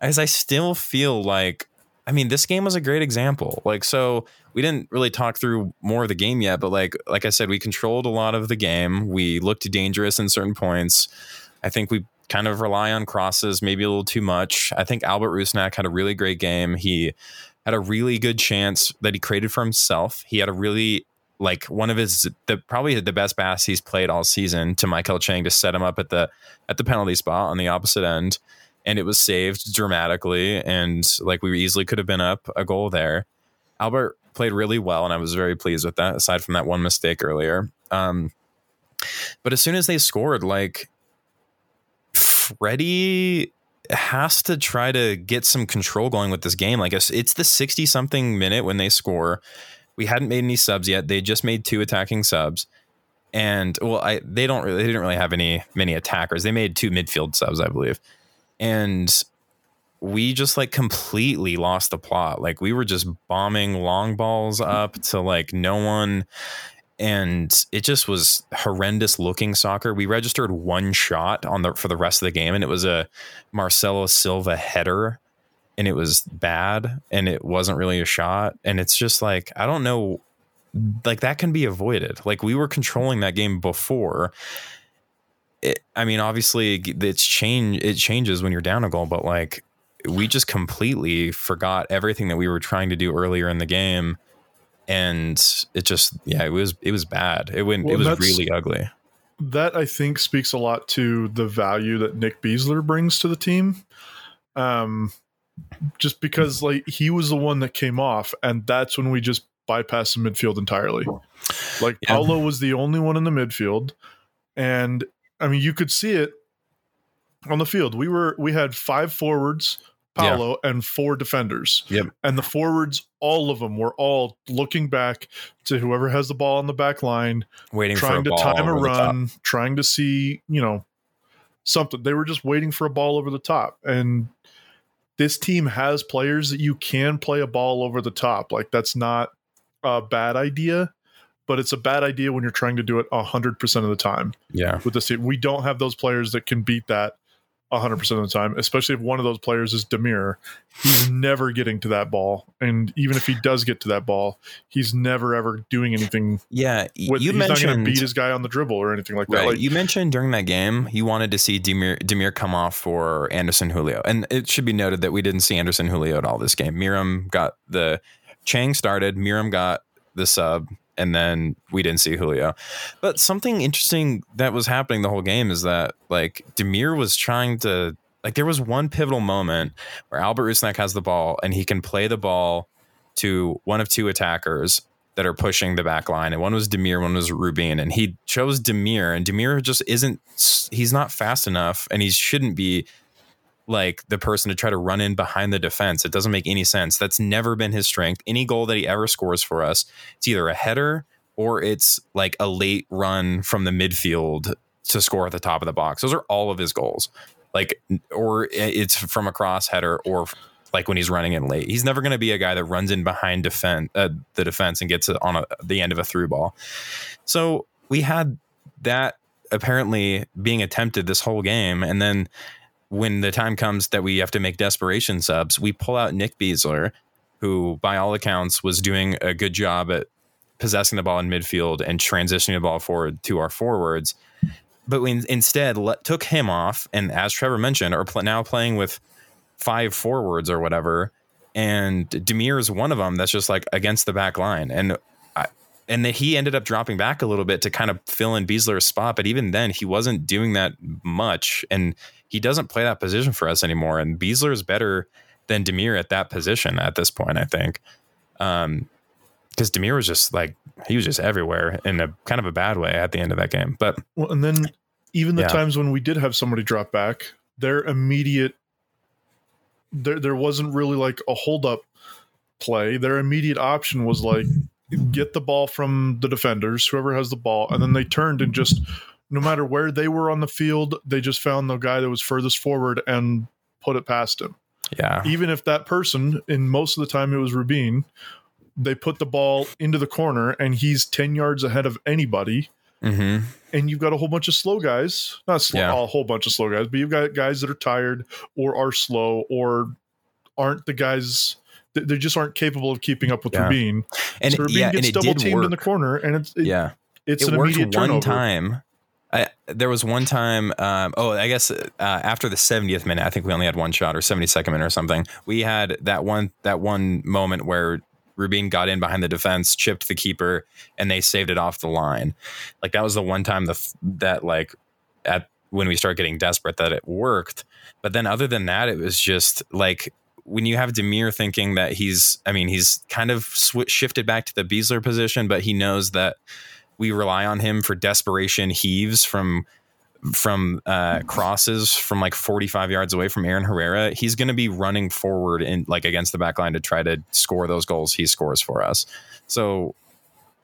as I still feel like I mean this game was a great example. Like so we didn't really talk through more of the game yet but like like I said we controlled a lot of the game. We looked dangerous in certain points. I think we kind of rely on crosses maybe a little too much. I think Albert Rusnak had a really great game. He had a really good chance that he created for himself. He had a really like one of his the probably the best pass he's played all season to Maikel Chang to set him up at the at the penalty spot on the opposite end, and it was saved dramatically. And like we easily could have been up a goal there. Albert played really well, and I was very pleased with that. Aside from that one mistake earlier, um, but as soon as they scored, like Freddie has to try to get some control going with this game. Like it's, the 60 something minute when they score. We hadn't made any subs yet. They just made two attacking subs. And well, I they don't really they didn't really have any many attackers. They made two midfield subs, I believe. And we just like completely lost the plot. Like we were just bombing long balls up to like no one and it just was horrendous looking soccer. We registered one shot on the for the rest of the game, and it was a Marcelo Silva header, and it was bad, and it wasn't really a shot. And it's just like I don't know, like that can be avoided. Like we were controlling that game before. It, I mean, obviously, it's change. It changes when you're down a goal, but like we just completely forgot everything that we were trying to do earlier in the game and it just yeah it was it was bad it went Well, it was really ugly that I think speaks a lot to the value that Nick Besler brings to the team. Um, just because like he was the one that came off, and that's when we just bypassed the midfield entirely. Like Yeah. Pablo was the only one in the midfield, and I mean you could see it on the field. We were we had five forwards, Yeah. Pablo, and four defenders. Yep. And the forwards, all of them were all looking back to whoever has the ball on the back line, Waiting trying for to ball time a over the top. run, trying to see, you know, something. They were just waiting for a ball over the top. And this team has players that you can play a ball over the top. Like that's not a bad idea, but it's a bad idea when you're trying to do it 100% of the time Yeah. with this team. We don't have those players that can beat that 100% of the time, especially if one of those players is Damir. He's never getting to that ball. And even if he does get to that ball, he's never ever doing anything Yeah. with, you he's not going to mentioned beat his guy on the dribble or anything like that. Right. Like, you mentioned during that game you wanted to see Damir, Damir come off for Anderson Julio. And it should be noted that we didn't see Anderson Julio at all this game. Meram got the Chang started, Meram got the sub, and then we didn't see Julio. But something interesting that was happening the whole game is that like Damir was trying to like there was one pivotal moment where Albert Rusnak has the ball and he can play the ball to one of two attackers that are pushing the back line. And one was Damir, one was Rubin. And he chose Damir, and Damir just isn't, he's not fast enough, and he shouldn't be like the person to try to run in behind the defense. It doesn't make any sense. That's never been his strength. Any goal that he ever scores for us, it's either a header or it's like a late run from the midfield to score at the top of the box. Those are all of his goals. Like, or it's from a cross header or like when he's running in late. He's never going to be a guy that runs in behind defense, uh, the defense and gets on a, the end of a through ball. So we had that apparently being attempted this whole game. And then when the time comes that we have to make desperation subs, we pull out Nick Besler, who by all accounts was doing a good job at possessing the ball in midfield and transitioning the ball forward to our forwards. But we instead let, took him off, and as Trevor mentioned, are pl- now playing with five forwards or whatever. And Damir is one of them that's just like against the back line. And I, and he ended up dropping back a little bit to kind of fill in Besler's spot. But even then, he wasn't doing that much. And he doesn't play that position for us anymore. And Besler is better than Damir at that position at this point, I think. Um, because Damir was just like he was just everywhere in a kind of a bad way at the end of that game. But Well, and then even the Yeah. times when we did have somebody drop back, their immediate there there wasn't really like a hold up play. Their immediate option was like get the ball from the defenders, whoever has the ball, and then they turned and just no matter where they were on the field, they just found the guy that was furthest forward and put it past him. yeah, Even if that person, in most of the time it was Rubin, they put the ball into the corner and he's 10 yards ahead of anybody hmm and you've got a whole bunch of slow guys not slow, Yeah. a whole bunch of slow guys but you've got guys that are tired or are slow or aren't the guys they just aren't capable of keeping up with Yeah. Rubin. and so Rubin yeah, and gets it double teamed work. in the corner and it's it- yeah, it's it an worked immediate one turnover time. I, there was one time. Um, oh, I guess uh, after the 70th minute, I think we only had one shot, or 72nd minute, or something. We had that one that one moment where Rubin got in behind the defense, chipped the keeper, and they saved it off the line. Like that was the one time the that like at when we start getting desperate that it worked. But then other than that, it was just like when you have Damir thinking that he's, I mean, he's kind of sw- shifted back to the Besler position, but he knows that we rely on him for desperation heaves from from uh, crosses from like 45 yards away from Aaron Herrera. He's going to be running forward in like against the back line to try to score those goals he scores for us. So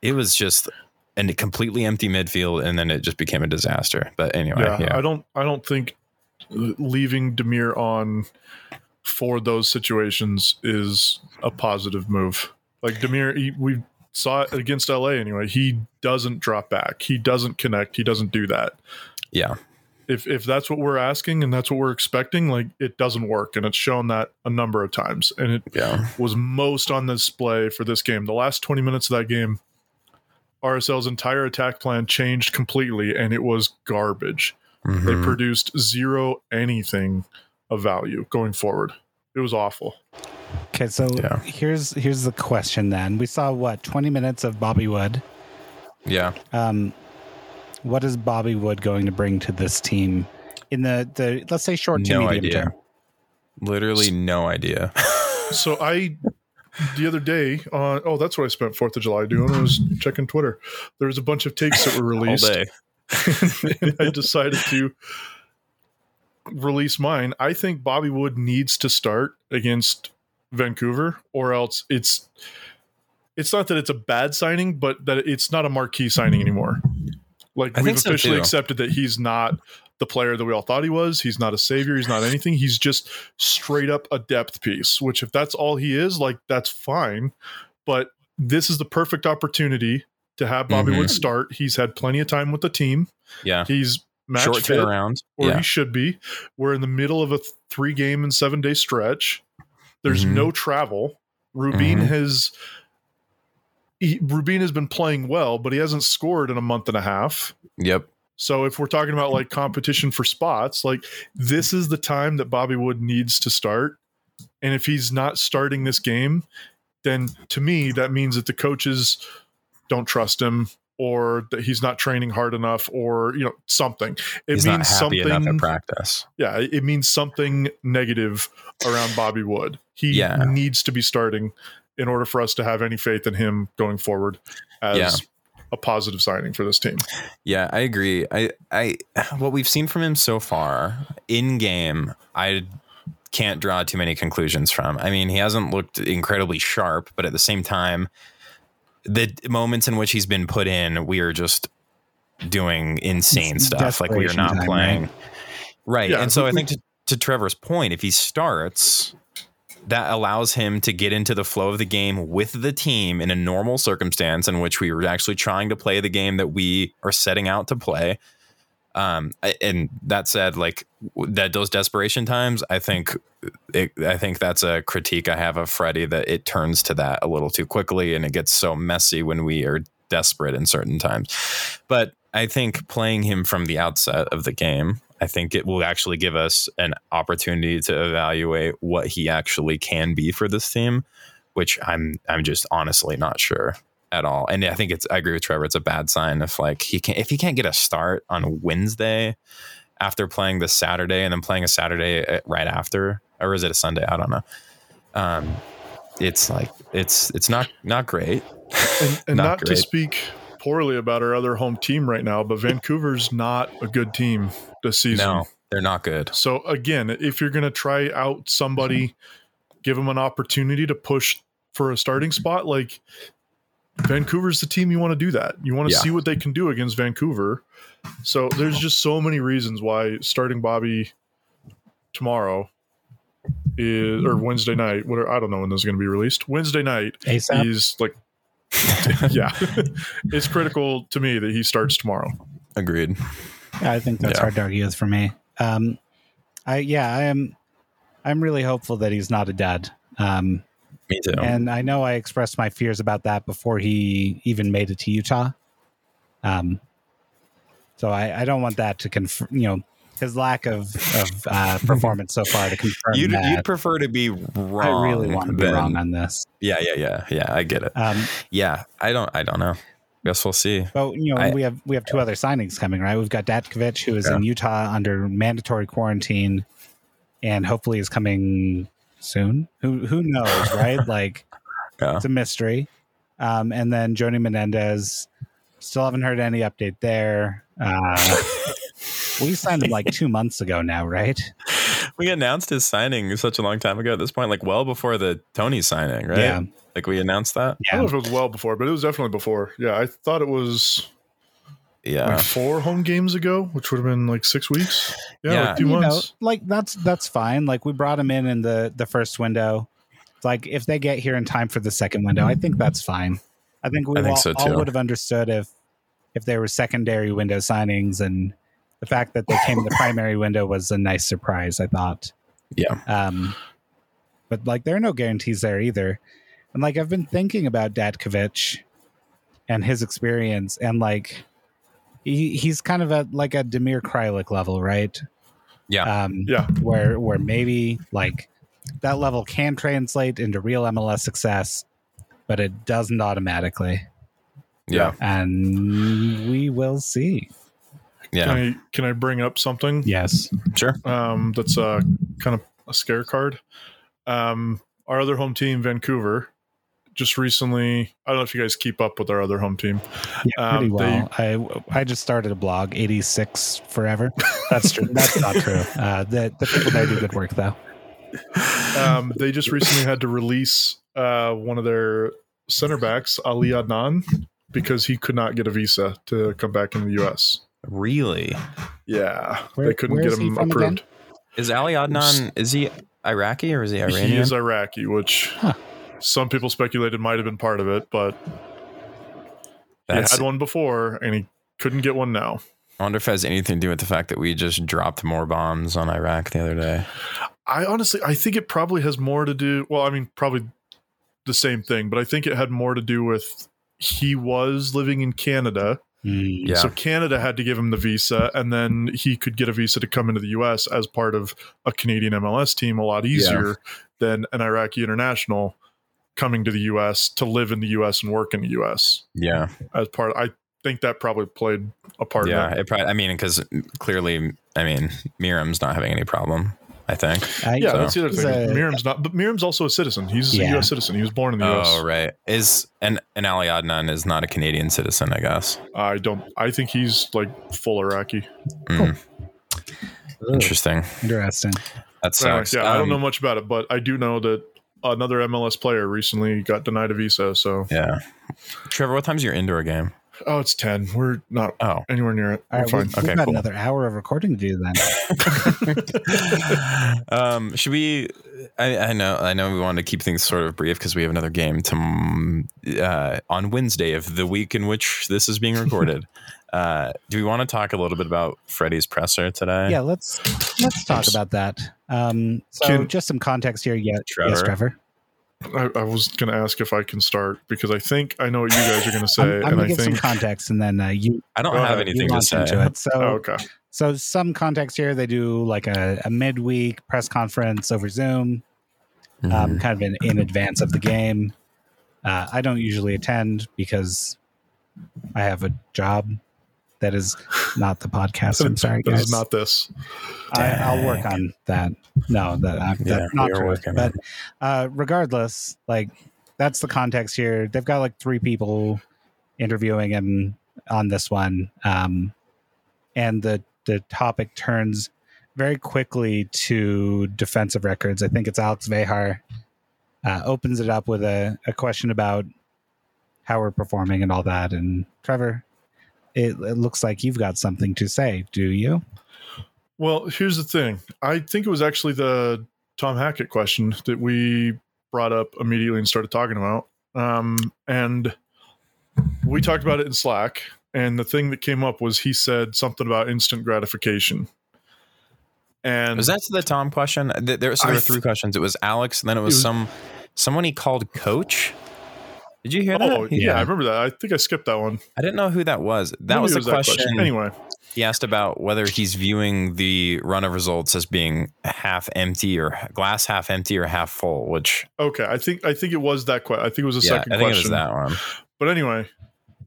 it was just a completely empty midfield, and then it just became a disaster. But anyway, yeah, yeah, I don't I don't think leaving Damir on for those situations is a positive move. Like Damir, we saw it against LA anyway. He doesn't drop back. He doesn't connect. He doesn't do that. yeah, If if that's what we're asking and that's what we're expecting, like it doesn't work, and it's shown that a number of times, and it yeah, was most on display for this game. The last 20 minutes of that game, RSL's entire attack plan changed completely and it was garbage. They Mhm. produced zero anything of value going forward. It was awful. Okay, so Yeah. here's here's the question then. We saw what, 20 minutes of Bobby Wood. yeah. Um what is Bobby Wood going to bring to this team in the the let's say short to No medium idea. term? Literally no idea. (laughs) So I, the other day, on oh, that's what I spent Fourth of July doing. I was checking Twitter. There was a bunch of takes that were All released, day. (laughs) and I decided to release mine. I think Bobby Wood needs to start against Vancouver, or else it's it's not that it's a bad signing, but that it's not a marquee signing anymore. Like I we've think so, officially accepted that he's not the player that we all thought he was. He's not a savior. He's not anything. He's just straight up a depth piece. Which, if that's all he is, like that's fine. But this is the perfect opportunity to have Bobby Mhm. Wood start. He's had plenty of time with the team. Yeah. He's match Short fit, turnaround. or Yeah. he should be. We're in the middle of a th- three game and seven day stretch. There's Mhm. no travel. Rubin Mhm. has he, Rubin has been playing well, but he hasn't scored in a month and a half. Yep. So if we're talking about like competition for spots, like this is the time that Bobby Wood needs to start. And if he's not starting this game, then to me that means that the coaches don't trust him or that he's not training hard enough or you know something. It He's means happy enough at something practice. yeah, it it means something negative around Bobby Wood. He Yeah. needs to be starting in order for us to have any faith in him going forward as Yeah. a positive signing for this team. Yeah, I agree. I, I, what we've seen from him so far in game, I can't draw too many conclusions from. I mean, he hasn't looked incredibly sharp, but at the same time, the moments in which he's been put in, we are just doing insane It's stuff. Like we are not time, playing. right? Right. Yeah, and so I think to, to Trevor's point, if he starts, that allows him to get into the flow of the game with the team in a normal circumstance in which we were actually trying to play the game that we are setting out to play. Um, and that said, like that those desperation times, I think, it, I think that's a critique I have of Freddie that it turns to that a little too quickly and it gets so messy when we are desperate in certain times. But I think playing him from the outset of the game, I think it will actually give us an opportunity to evaluate what he actually can be for this team, which I'm I'm just honestly not sure at all. And I think it's I agree with Trevor. It's a bad sign if like he can if he can't get a start on Wednesday after playing the Saturday and then playing a Saturday uh, right after, or is it a Sunday? I don't know. Um, it's like it's it's not not great. (laughs) And, and Not not, to speak poorly about our other home team right now, but Vancouver's not a good team this season. No, they're not good. So again, if you're going to try out somebody, give them an opportunity to push for a starting spot. Like Vancouver's the team you want to do that. You want to Yeah. see what they can do against Vancouver. So there's just so many reasons why starting Bobby tomorrow is or Wednesday night. What I don't know when this is going to be released. Wednesday night ASAP. is like (laughs) yeah, (laughs) it's critical to me that he starts tomorrow. Agreed. I think that's Yeah. hard to argue with for me. Um, I yeah, I am. I'm really hopeful that he's not a dad. Um, Me too. and I know I expressed my fears about that before he even made it to Utah. Um, so I, I don't want that to confirm. You know, his lack of of uh, (laughs) performance so far to confirm You'd, that. you'd prefer to be wrong. I really want to be than- wrong on this. Yeah, yeah, yeah, yeah. I get it. Um, Yeah, I don't. I don't know. Guess we'll see. But you know, I- we have we have two other signings coming, right? We've got Datkovich, who is in Utah under mandatory quarantine, and hopefully is coming soon. Who who knows, right? (laughs) like Yeah. it's a mystery. Um, and then Joni Menendez, still haven't heard any update there. Uh, (laughs) we signed him like two months ago now, right? We announced his signing such a long time ago. At this point, like well before the Tony signing, right? Yeah, Like we announced that. I don't yeah. know if it was well before, but it was definitely before. Yeah, I thought it was Yeah. like four home games ago, which would have been like six weeks. Yeah, Yeah. like two You know, months. like that's that's fine. Like we brought him in in the the first window. Like if they get here in time for the second window, I think that's fine. I think we I think all, so, all would have understood if if there were secondary window signings and the fact that they came in the primary window was a nice surprise. I thought. Yeah. Um, but like there are no guarantees there either. And like I've been thinking about Datkovich and his experience, and like he he's kind of at like a Damir Kreilach level, right? Yeah. Um, Yeah. where where maybe like that level can translate into real MLS success, but it doesn't automatically, Yeah. and we will see. Yeah. Can I can I bring up something Yes, Sure. um, that's a kind of a scare card. Um, our other home team, Vancouver, just recently. I don't know if you guys keep up with our other home team. Yeah, pretty Um, well. I I just started a blog, 86 forever. That's true. (laughs) That's not true. Uh, the the people there do good work though. Um, they just recently had to release uh, one of their center backs, Ali Adnan, because he could not get a visa to come back in the U.S. Really? Yeah, Where- they couldn't get him approved. again? Is Ali Adnan, is he Iraqi or is he Iranian? He is Iraqi, which Huh. Some people speculated might have been part of it, but That's, he had one before and he couldn't get one now. I wonder if it has anything to do with the fact that we just dropped more bombs on Iraq the other day. I honestly, I think it probably has more to do. Well, I mean, probably the same thing, but I think it had more to do with he was living in Canada, Mm, Yeah. so Canada had to give him the visa, and then he could get a visa to come into the U.S. as part of a Canadian MLS team a lot easier than an Iraqi international coming to the U.S. to live in the U.S. and work in the U.S. Yeah. as part. I think that probably played a part. Yeah. in it. It probably, I mean, because clearly, I mean, Meram's not having any problem, I think. I- Yeah, So- that's the other thing. a- Meram's not, but Meram's also a citizen. He's Yeah. a U.S. citizen. He was born in the U.S. Oh, right. Is, and, and Ali Adnan is not a Canadian citizen, I guess. I don't. I think he's like full Iraqi. Mm, interesting. Interesting. That Anyway, sucks. yeah, I don't Um, know much about it, but I do know that another MLS player recently got denied a visa. So, Yeah. Trevor, what time's your indoor game? oh, it's ten. We're not Oh. anywhere near it. All We're right, fine. we've, we've Okay, got cool. another hour of recording to do then. (laughs) um, should we? I, I know, I know, we want to keep things sort of brief because we have another game to, uh, on Wednesday of the week in which this is being recorded. (laughs) uh, do we want to talk a little bit about Freddie's presser today? yeah, let's let's talk about that. Um, so Can- just some context here. Yeah, Trevor? yes, Trevor. I, I was going to ask if I can start because I think I know what you guys are going (laughs) to say, I'm, I'm and gonna I give think. some context, and then uh, you I don't have ahead. you anything to say. into it. So Oh, okay. So some context here. They do like a, a midweek press conference over Zoom, Mhm. um, kind of in, in advance of the game. Uh, I don't usually attend because I have a job that is not the podcast. (laughs) I'm sorry, This guys. is not this. I, I'll work on that. No, that, uh, Yeah, that's not true. working But uh, regardless, like that's the context here. They've got like three people interviewing him on this one, um, and the the topic turns very quickly to defensive records. I think it's Alex Vejar uh, opens it up with a, a question about how we're performing and all that. And Trevor, it, it looks like you've got something to say. Do you? Well, here's the thing. I think it was actually the Tom Hackett question that we brought up immediately and started talking about. Um, and we talked about it in Slack. And the thing that came up was he said something about instant gratification. And was that the Tom question? There, so there were three questions. It was Alex, and then it was, It was- some someone he called Coach. Did you hear oh, that? oh, He- yeah, I remember that. I think I skipped that one. I didn't know who that was. That Maybe was it the question. Anyway, He asked about whether he's viewing the run of results as being half empty or glass half empty or half full. Which okay. I think I think it was that question. I think it was a yeah, I second think question. it was that one. But anyway,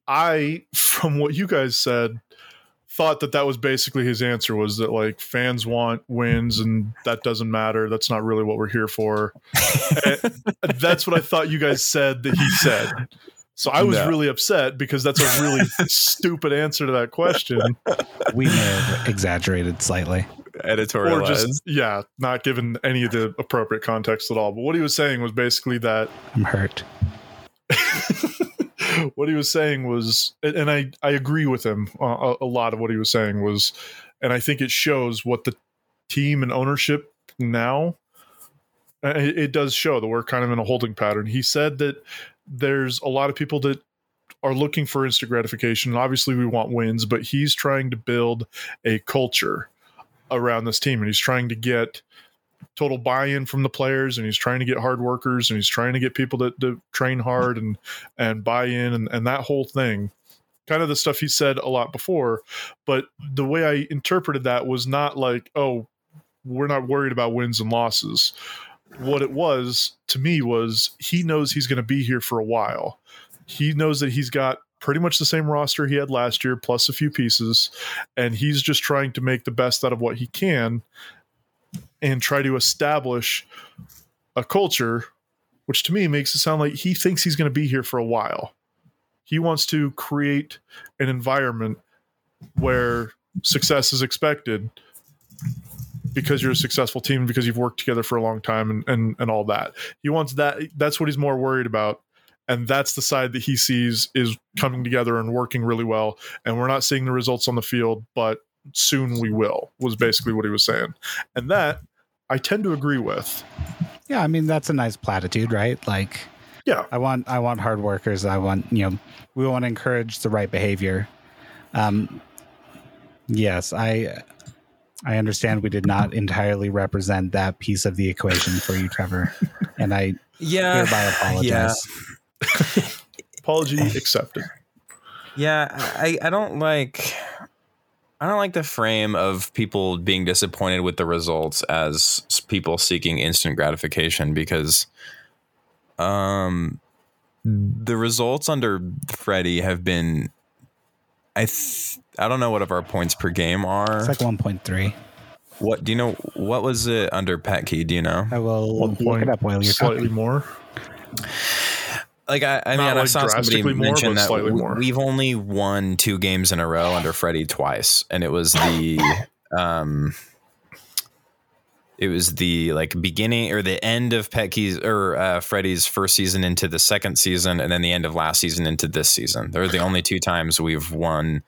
I, (laughs) from what you guys said, thought that that was basically his answer was that like fans want wins and that doesn't matter. That's not really what we're here for. (laughs) That's what I thought you guys said that he said. So I was No. really upset because that's a really stupid answer to that question. We may have exaggerated slightly. Editorialized. Or just, yeah, not given any of the appropriate context at all. But what he was saying was basically that I'm hurt. (laughs) (laughs) what he was saying was and i i agree with him uh, a, lot of what he was saying was and i think it shows what the team and ownership now it, it does show that we're kind of in a holding pattern. He said that there's a lot of people that are looking for instant gratification obviously we want wins but he's trying to build a culture around this team and he's trying to get total buy-in from the players and he's trying to get hard workers and he's trying to get people to, to train hard and and buy in and, and that whole thing. Kind of the stuff he said a lot before but the way i interpreted that was not like oh we're not worried about wins and losses. What it was to me was he knows he's going to be here for a while. He knows that he's got pretty much the same roster he had last year plus a few pieces and he's just trying to make the best out of what he can and try to establish a culture, which to me makes it sound like he thinks he's going to be here for a while. He wants to create an environment where success is expected because you're a successful team because you've worked together for a long time and, and and all that he wants that that's what he's more worried about and that's the side that he sees is coming together and working really well and we're not seeing the results on the field but soon we will was basically what he was saying and that i tend to agree with Yeah, I mean that's a nice platitude, right? Like yeah I want I want hard workers. I want you know we want to encourage the right behavior. Um, yes, I I understand we did not entirely represent that piece of the equation for you, Trevor, and I (laughs) Yeah. hereby apologize. (laughs) apology accepted Yeah, I, I don't like I don't like the frame of people being disappointed with the results as people seeking instant gratification because um the results under Freddie have been I th- I don't know what of our points per game are. It's like one point three. what do you know what was it under Petke, do you know? I will look it up while you're slightly talking. more Like I, I mean, Not I like saw somebody more, mention that slightly w- more. we've only won two games in a row under Freddie twice, and it was the (laughs) um, it was the like beginning or the end of Petke's or uh, Freddie's first season into the second season, and then the end of last season into this season. They're the only two times we've won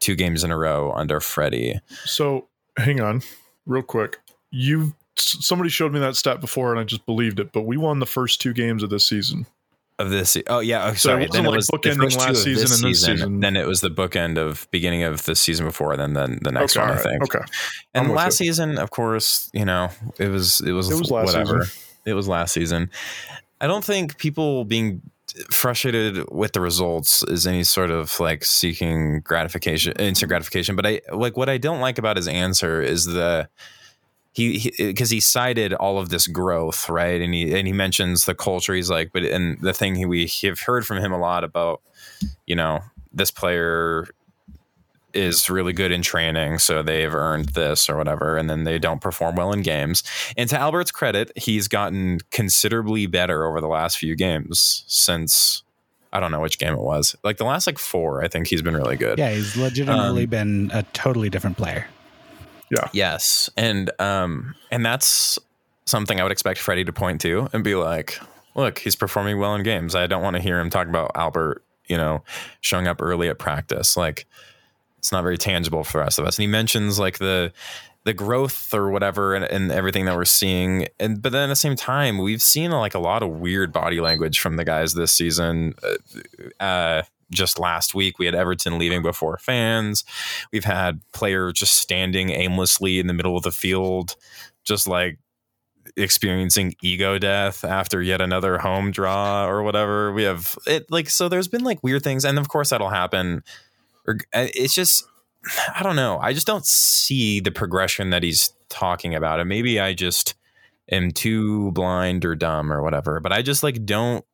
two games in a row under Freddie. So hang on, real quick. You somebody showed me that stat before, and I just believed it. But we won the first two games of this season. Of this, oh yeah, oh, So it sorry. then it like was the bookending first two last season and this season. Then it was the bookend of beginning of the season before. Then then the next okay, one, all I think. okay. And last season, of course, you know, it was it was, It was whatever. season. It was last season. I don't think people being frustrated with the results is any sort of like seeking gratification, instant gratification. But I like what I don't like about his answer is the he because he, cited all of this growth, right? And he and he mentions the culture. He's like, but and the thing he, we have heard from him a lot about, you know, this player is really good in training, so they've earned this or whatever, and then they don't perform well in games. And to Albert's credit, he's gotten considerably better over the last few games since I don't know which game it was. Like the last like four, I think he's been really good. Yeah, he's legitimately Um, been a totally different player. Yes, and um, and that's something I would expect Freddie to point to and be like, "Look, he's performing well in games. I don't want to hear him talk about Albert, you know, showing up early at practice. Like, it's not very tangible for rest of us." And he mentions like the the growth or whatever and, and everything that we're seeing and but then at the same time we've seen like a lot of weird body language from the guys this season uh, uh just last week we had everton leaving before fans we've had players just standing aimlessly in the middle of the field just like experiencing ego death after yet another home draw or whatever we have it like so there's been like weird things and of course that'll happen uh, it's just I don't know. I just don't see the progression that he's talking about. And maybe I just am too blind or dumb or whatever. But I just like don't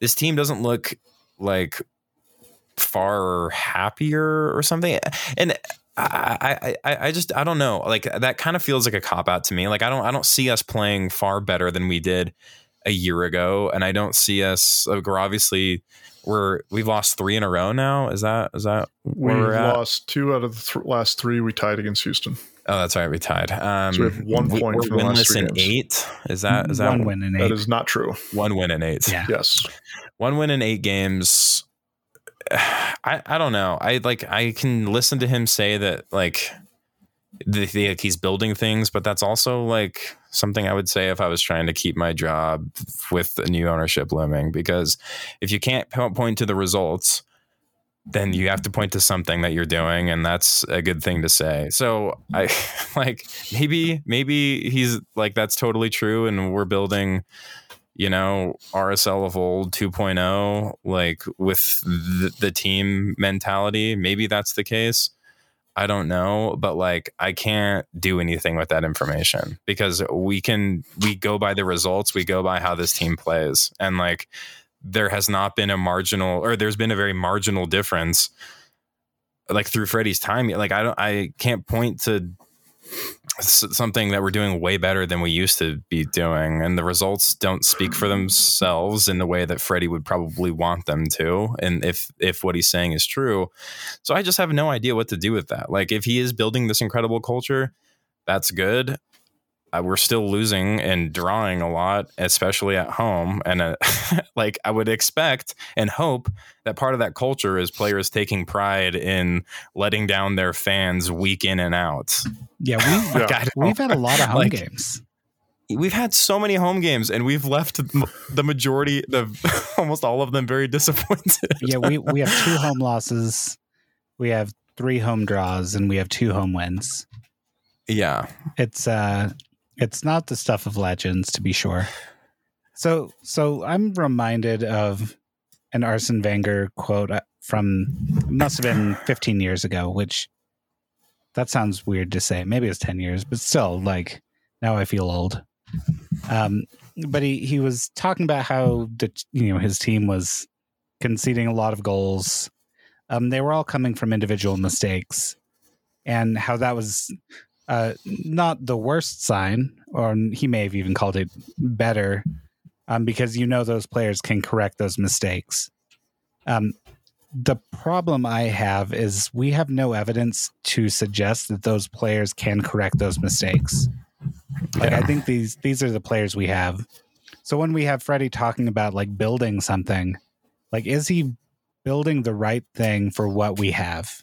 this team doesn't look like far happier or something. And I, I, I I just I don't know. Like that kind of feels like a cop out to me. Like I don't I don't see us playing far better than we did a year ago, and I don't see us. Like we're obviously we're we've lost three in a row now. Is that is that We where we're at? lost two out of the th- last three. We tied against Houston. Oh, that's right. We tied. Um, So we have one point we're from the last winless three in games. eight. Is that is that one win in eight? That is not true. one win in eight? Yeah. Yes. one win in eight games. (sighs) I I don't know. I like I can listen to him say that like the, the, like he's building things, but that's also like something I would say if I was trying to keep my job with the new ownership looming. Because if you can't point to the results, then you have to point to something that you're doing, and that's a good thing to say. So I (laughs) like maybe maybe he's like that's totally true, and we're building you know RSL of old 2.0 like with the, the team mentality maybe that's the case. I don't know but like I can't do anything with that information because we can we go by the results we go by how this team plays. And like there has not been a marginal or there's been a very marginal difference like through Freddie's time. Like I don't I can't point to something that we're doing way better than we used to be doing and the results don't speak for themselves in the way that Freddie would probably want them to and if if what he's saying is true. So I just have no idea what to do with that. Like if he is building this incredible culture that's good we're still losing and drawing a lot, especially at home. And uh, (laughs) like I would expect and hope that part of that culture is players taking pride in letting down their fans week in and out. Yeah, we, (laughs) Yeah. we've had a lot of (laughs) home Like- games. We've had so many home games, and we've left the majority, the almost all of them, very disappointed. Yeah, we, we have two home losses, we have three home draws, and we have two home wins. yeah, It's uh it's not the stuff of legends to be sure. So so I'm reminded of an Arsene Wenger quote uh, from must have been 15 years ago, which that sounds weird to say. Maybe it's 10 years, but still like now I feel old. Um but he he was talking about how the you know his team was conceding a lot of goals. Um they were all coming from individual mistakes and how that was uh, not the worst sign, or he may have even called it better, um, because you know those players can correct those mistakes. Um, the problem I have is we have no evidence to suggest that those players can correct those mistakes. Like I think these these are the players we have. So when we have Freddie talking about like building something, like is he building the right thing for what we have?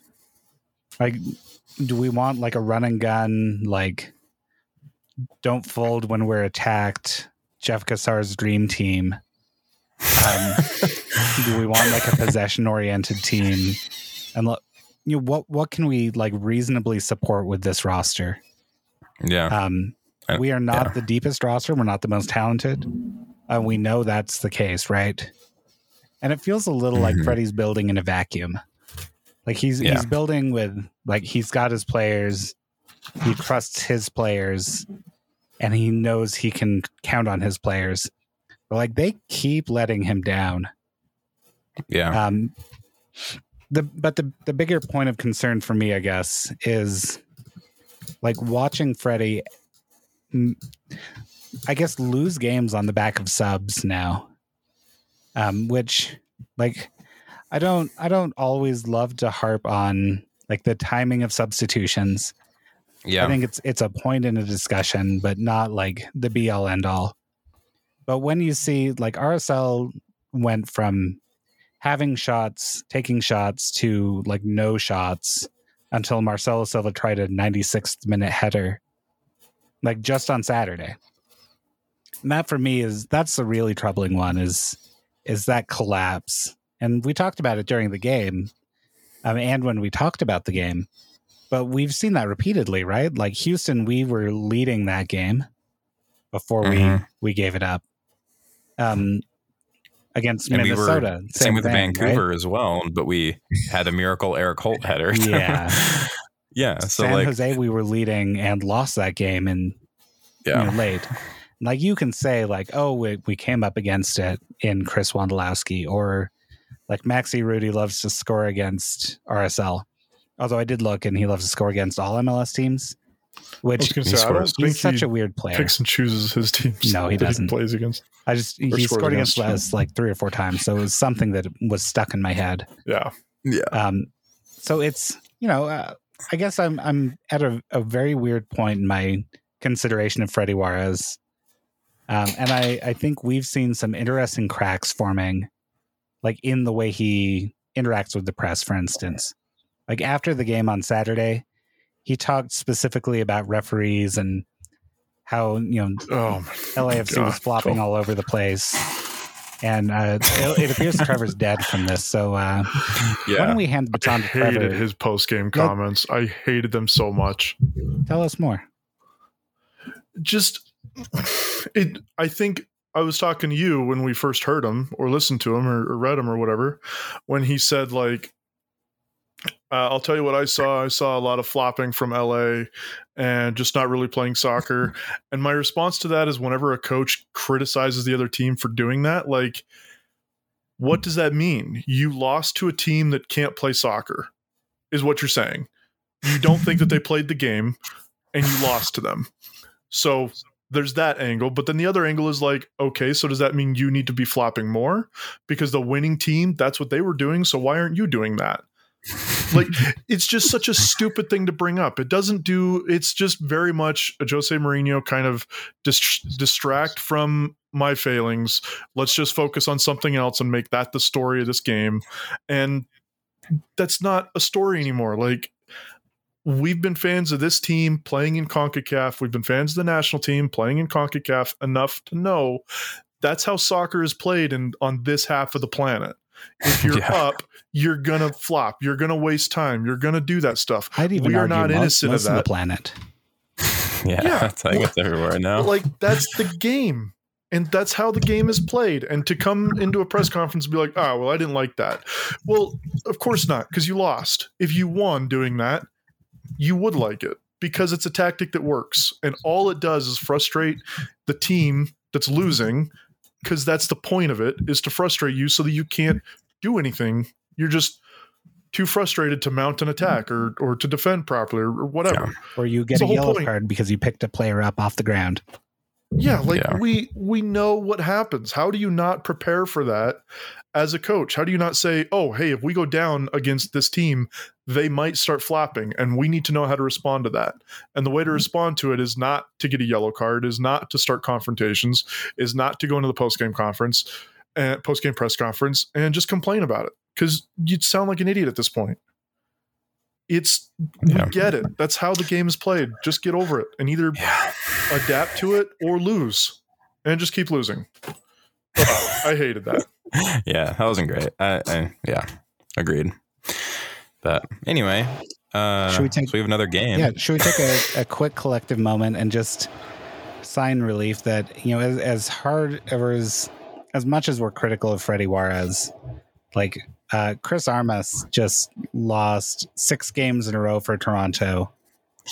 Like do we want like a run and gun like don't fold when we're attacked jeff cassar's dream team? Um, (laughs) do we want like a possession oriented team? And lo- you know what what can we like reasonably support with this roster? Yeah, um Uh, we are not yeah. the deepest roster. We're not the most talented. And we know that's the case right? And it feels a little like Mhm. freddie's building in a vacuum like he's Yeah. he's building with like he's got his players he trusts his players and he knows he can count on his players but like they keep letting him down yeah, um, the but the the bigger point of concern for me, I guess, is like watching Freddie. I guess lose games on the back of subs now, um, which like I don't I don't always love to harp on like the timing of substitutions. yeah. I think it's it's a point in a discussion, but not like the be all end all. But when you see like RSL went from having shots, taking shots to like no shots until Marcelo Silva tried a 96th minute header, like just on Saturday. And that for me is that's the really troubling one is is that collapse. And we talked about it during the game, um, and when we talked about the game. But we've seen that repeatedly, right? Like Houston, we were leading that game before Mhm. we we gave it up. Um, against And we were- Minnesota, Same, with thing, right? Vancouver as well, but we had a miracle Erik Holt header. (laughs) Yeah. (laughs) yeah. So San like, Jose, we were leading and lost that game and yeah, you know, late. Like you can say, like, oh, we, we came up against it in Chris Wondolowski, or like Maxi Urruti loves to score against RSL. Although I did look and he loves to score against all MLS teams, which going to He say, I don't scores. think he's such he a weird player. picks and chooses his teams. No, he doesn't. plays against. I just he scored against against us like three or four times, so it was something that was stuck in my head. Yeah, yeah, Um, so it's you know, uh, I guess I'm I'm at a, a very weird point in my consideration of Freddie Juarez, um, and I I think we've seen some interesting cracks forming, like in the way he interacts with the press, for instance. Like after the game on Saturday, he talked specifically about referees and how you know Oh, LAFC was flopping Oh. all over the place. And uh, it, it appears Trevor's dead from this. So uh, why don't we hand the baton to Trevor? hated his post game comments. I hated them so much. Tell us more. Just (sighs) it. I think I was talking to you when we first heard him or listened to him or, or read him or whatever. When he said like, uh, "I'll tell you what I saw. I saw a lot of flopping from LA and just not really playing soccer." (laughs) and my response to that is, whenever a coach criticizes the other team for doing that, like. What does that mean? You lost to a team that can't play soccer, is what you're saying. You don't think that they (laughs) played the game, and you lost to them. So there's that angle. But then the other angle is like, okay, so does that mean you need to be flopping more? Because the winning team, that's what they were doing. So why aren't you doing that? like (laughs) it's just such a stupid thing to bring up. It doesn't do. It's just very much a Jose Mourinho kind of dis- distract from my failings. Let's just focus on something else and make that the story of this game. And that's not a story anymore. Like we've been fans of this team playing in CONCACAF. We've been fans of the national team playing in CONCACAF enough to know that's how soccer is played in on this half of the planet. If (laughs) you're yeah. up, you're gonna flop. You're gonna waste time. You're gonna do that stuff. I'd even we are not innocent most of that. The planet. (laughs) yeah, yeah, that's I guess everywhere now. Like that's the game. And that's how the game is played. And to come into a press conference and be like, oh, well, I didn't like that. Well, of course not, because you lost. If you won doing that, you would like it because it's a tactic that works. And all it does is frustrate the team that's losing because that's the point of it is to frustrate you so that you can't do anything. You're just too frustrated to mount an attack or or to defend properly or, whatever. Yeah. Or you get a yellow point. card because you picked a player up off the ground. Yeah, like yeah. we we know what happens. How do you not prepare for that as a coach? How do you not say, "Oh, hey, if we go down against this team, they might start flapping and we need to know how to respond to that." And the way to mm-hmm. respond to it is not to get a yellow card, is not to start confrontations, is not to go into the post-game conference, and post-game press conference and just complain about it cuz you'd sound like an idiot at this point. It's yeah. we get it. That's how the game is played. Just get over it and either yeah. adapt to it or lose, and just keep losing. Oh, I hated that. (laughs) yeah, that wasn't great. I, I yeah, agreed. But anyway, uh, should we take? So we have another game. Yeah, should we take a, a quick collective moment and just sign relief that you know, as, as hard as as much as we're critical of Freddy Juarez, like uh, Chris Armas just lost six games in a row for Toronto,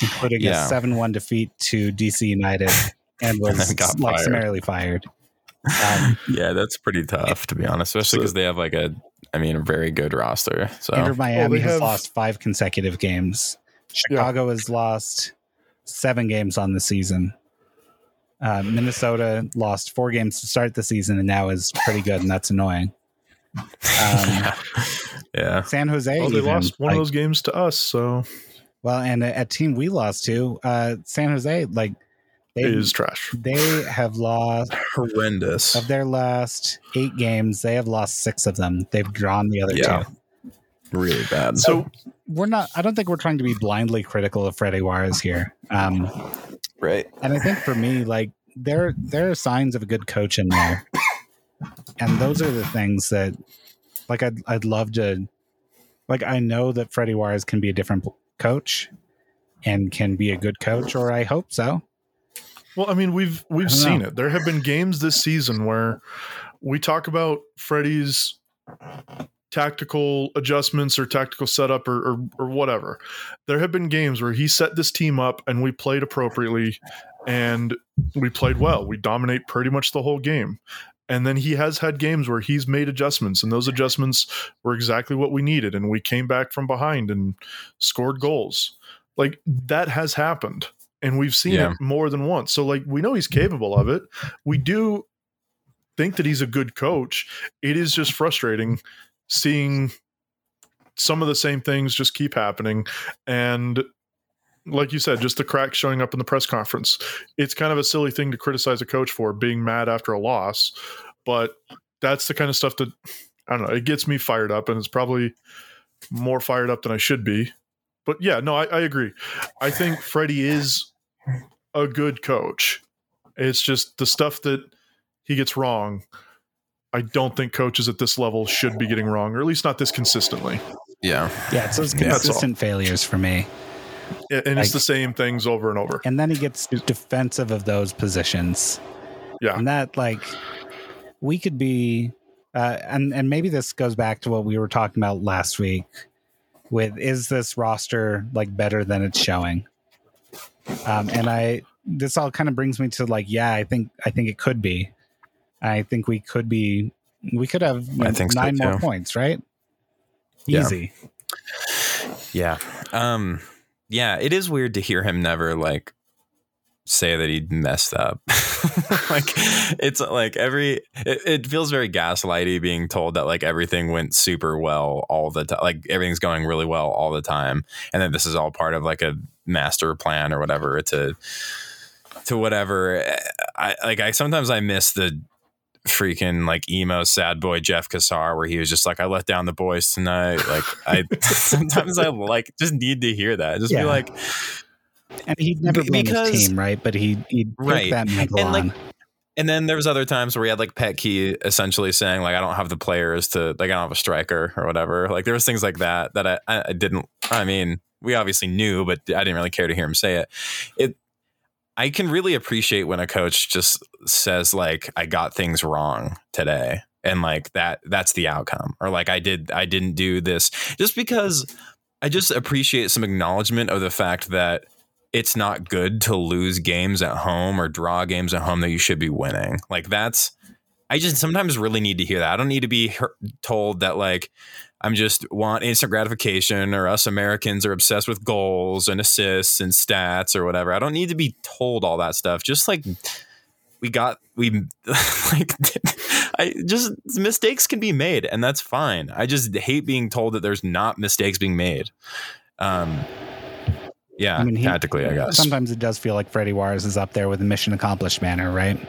including yeah. a seven-one defeat to DC United, (laughs) and was and like fired. summarily fired. Um, yeah, that's pretty tough to be honest, especially because so, they have like a, I mean, a very good roster. So Inter Miami has have, lost five consecutive games. Chicago yeah. has lost seven games on the season. Uh, Minnesota lost four games to start the season and now is pretty good, and that's annoying. Um, (laughs) yeah. (laughs) San Jose. Well, they even, lost one like, of those games to us. So, well, and a, a team we lost to, uh, San Jose, like, they, it is trash. They have lost horrendous of their last eight games. They have lost six of them. They've drawn the other yeah. two. Really bad. So we're not. I don't think we're trying to be blindly critical of Freddy Juarez here. Um, right. And I think for me, like there there are signs of a good coach in there (laughs) and those are the things that like I'd I'd love to like I know that Freddy Juarez can be a different coach and can be a good coach, or I hope so. Well, I mean, we've we've seen know. it. There have been games this season where we talk about Freddy's tactical adjustments or tactical setup or, or, or whatever. There have been games where he set this team up and we played appropriately and we played well. We dominate pretty much the whole game. And then he has had games where he's made adjustments, and those adjustments were exactly what we needed. And we came back from behind and scored goals. Like that has happened. And we've seen yeah. it more than once. So, like, we know he's capable of it. We do think that he's a good coach. It is just frustrating seeing some of the same things just keep happening. And like you said, just the cracks showing up in the press conference. It's kind of a silly thing to criticize a coach for being mad after a loss, but that's the kind of stuff that I don't know. It gets me fired up, and it's probably more fired up than I should be. But yeah, no, I, I agree. I think Freddy is a good coach. It's just the stuff that he gets wrong. I don't think coaches at this level should be getting wrong, or at least not this consistently. Yeah, yeah, it's those consistent failures for me and like, it's the same things over and over. And then he gets defensive of those positions. Yeah, and that like we could be, uh, and and maybe this goes back to what we were talking about last week. With is this roster like better than it's showing? Um, and I this all kind of brings me to like, yeah, I think I think it could be. I think we could be. We could have I think nine so more points, right? Easy. Yeah. yeah. Um yeah, it is weird to hear him never like say that he messed up. (laughs) like it's like every it, it, feels very gaslighty being told that like everything went super well all the time, like everything's going really well all the time, and then this is all part of like a master plan or whatever to to whatever. I like I sometimes I miss the freaking like emo sad boy Jeff Cassar where he was just like I let down the boys tonight. Like I (laughs) sometimes I like just need to hear that. Just yeah. be like and he'd never been on his team, right? But he he'd right. that mantle and like, And then there was other times where he had like Petke essentially saying like I don't have the players to like I don't have a striker or whatever. Like there was things like that that I, I didn't. I mean, we obviously knew, but I didn't really care to hear him say it. It I can really appreciate when a coach just says like I got things wrong today and like that that's the outcome or like I did I didn't do this just because I just appreciate some acknowledgement of the fact that it's not good to lose games at home or draw games at home that you should be winning. Like that's I just sometimes really need to hear that. I don't need to be told that like I'm just want instant gratification or us Americans are obsessed with goals and assists and stats or whatever. I don't need to be told all that stuff. Just like we got we (laughs) like I just mistakes can be made and that's fine. I just hate being told that there's not mistakes being made. Um yeah, I mean, he, tactically, I guess. Sometimes it does feel like Freddy Juarez is up there with a mission accomplished manner, right?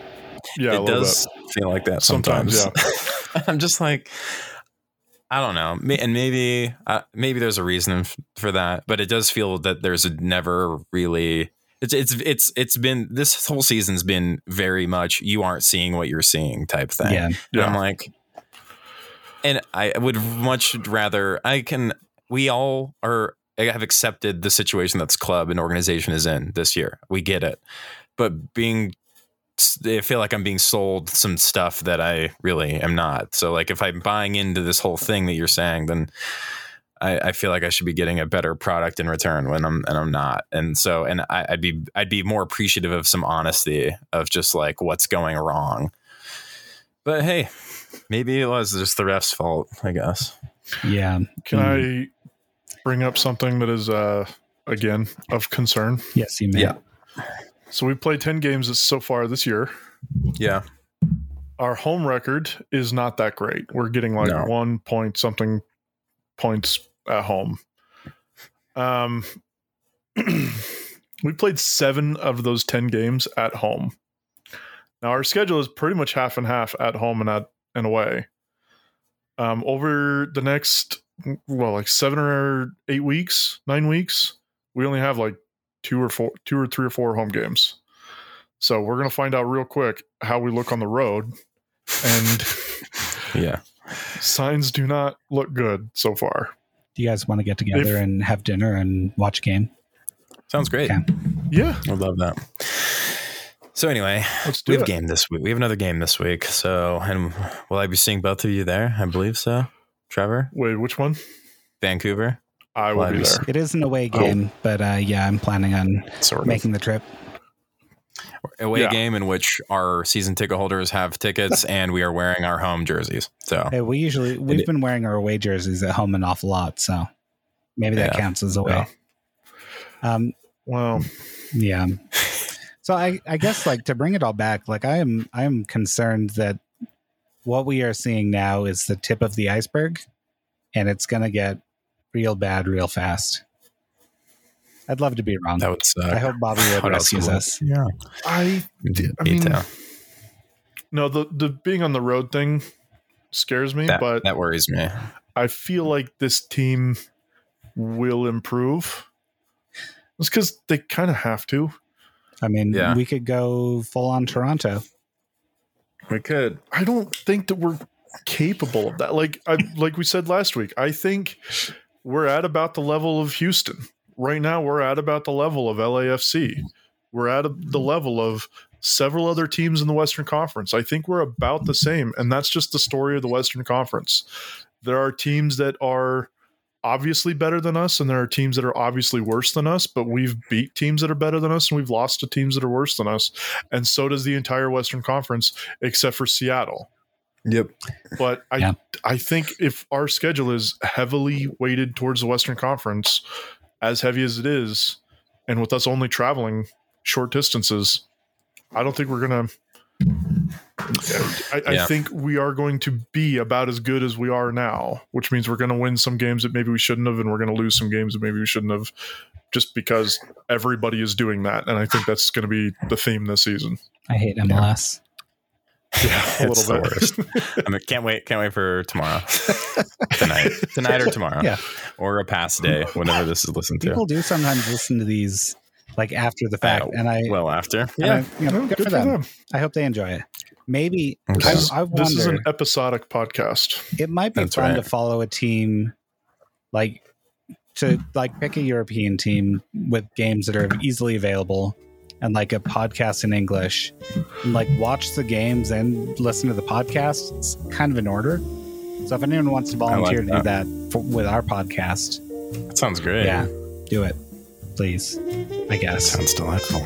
Yeah, it does bit. feel like that sometimes. sometimes yeah. (laughs) I'm just like, I don't know, and maybe uh, maybe there's a reason for that, but it does feel that there's a never really. It's it's it's it's been this whole season's been very much you aren't seeing what you're seeing type thing. Yeah, yeah. I'm like, and I would much rather I can. We all are have accepted the situation that this club and organization is in this year. We get it, but being I feel like I'm being sold some stuff that I really am not. So like if I'm buying into this whole thing that you're saying, then I, I feel like I should be getting a better product in return when I'm and I'm not. And so and I, I'd be I'd be more appreciative of some honesty of just like what's going wrong. But hey, maybe it was just the ref's fault, I guess. Yeah. Can mm. I bring up something that is uh again of concern? Yes, you may. Yeah. So we've played 10 games so far this year. Yeah. Our home record is not that great. We're getting like no. 1 point something points at home. Um (clears throat) we played 7 of those 10 games at home. Now our schedule is pretty much half and half at home and at and away. Um over the next well, like seven or eight weeks, nine weeks, we only have like two or four, two or three or four home games. So we're gonna find out real quick how we look on the road, and (laughs) yeah, signs do not look good so far. Do you guys want to get together if, and have dinner and watch a game? Sounds great. Okay. Yeah, I love that. So anyway, Let's do we have it. game this week. We have another game this week. So, and will I be seeing both of you there? I believe so. Trevor? Wait, which one? Vancouver. I will be there. It is an away oh. game, oh. but uh, yeah, I'm planning on sort of. making the trip. Away yeah. game in which our season ticket holders have tickets (laughs) and we are wearing our home jerseys. So hey, we usually we've been wearing our away jerseys at home an awful lot, so maybe that yeah. counts as away. Yeah. Um, well, yeah. (laughs) So I, I guess like to bring it all back, like I am I am concerned that what we are seeing now is the tip of the iceberg, and it's going to get real bad real fast. I'd love to be wrong. That would suck. I hope Bobby (laughs) Wood rescues us. Yeah, I, I mean, no, the the being on the road thing scares me, that, but that worries me. I feel like this team will improve. It's because they kind of have to. I mean, yeah. we could go full on Toronto. We could. I don't think that we're capable of that. Like I like we said last week, I think we're at about the level of Houston. Right now we're at about the level of LAFC. We're at the level of several other teams in the Western Conference. I think we're about the same and that's just the story of the Western Conference. There are teams that are obviously better than us and there are teams that are obviously worse than us but we've beat teams that are better than us and we've lost to teams that are worse than us and so does the entire western conference except for seattle yep but i yeah. i think if our schedule is heavily weighted towards the western conference as heavy as it is and with us only traveling short distances, I don't think we're gonna. I, I Yeah. think we are going to be about as good as we are now, which means we're going to win some games that maybe we shouldn't have, and we're going to lose some games that maybe we shouldn't have, just because everybody is doing that. And I think that's going to be the theme this season. I hate MLS. Yeah, (laughs) a It's little the bit. (laughs) I mean, can't wait. Can't wait for tomorrow, (laughs) tonight, tonight or tomorrow, Yeah. or a past day, whenever this is listened to. People do sometimes listen to these like after the fact, Uh, and I, well, after, yeah, I- you know, good, for them. I hope they enjoy it. Maybe Okay. I, This, I this is an episodic podcast. it might be That's fun right. to follow a team like to like pick a European team with games that are easily available and like a podcast in English and like watch the games and listen to the podcast. It's kind of in order. So if anyone wants to volunteer like to do that for, with our podcast, that sounds great. yeah, do it, please. I guess. sounds delightful.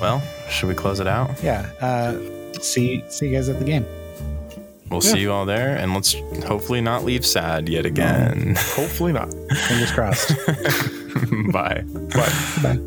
Well, should we close it out? Yeah. Uh, see see you guys at the game. We'll Yeah. see you all there, and let's hopefully not leave sad yet again. Hopefully not. Fingers (laughs) crossed. Bye. Bye. Bye.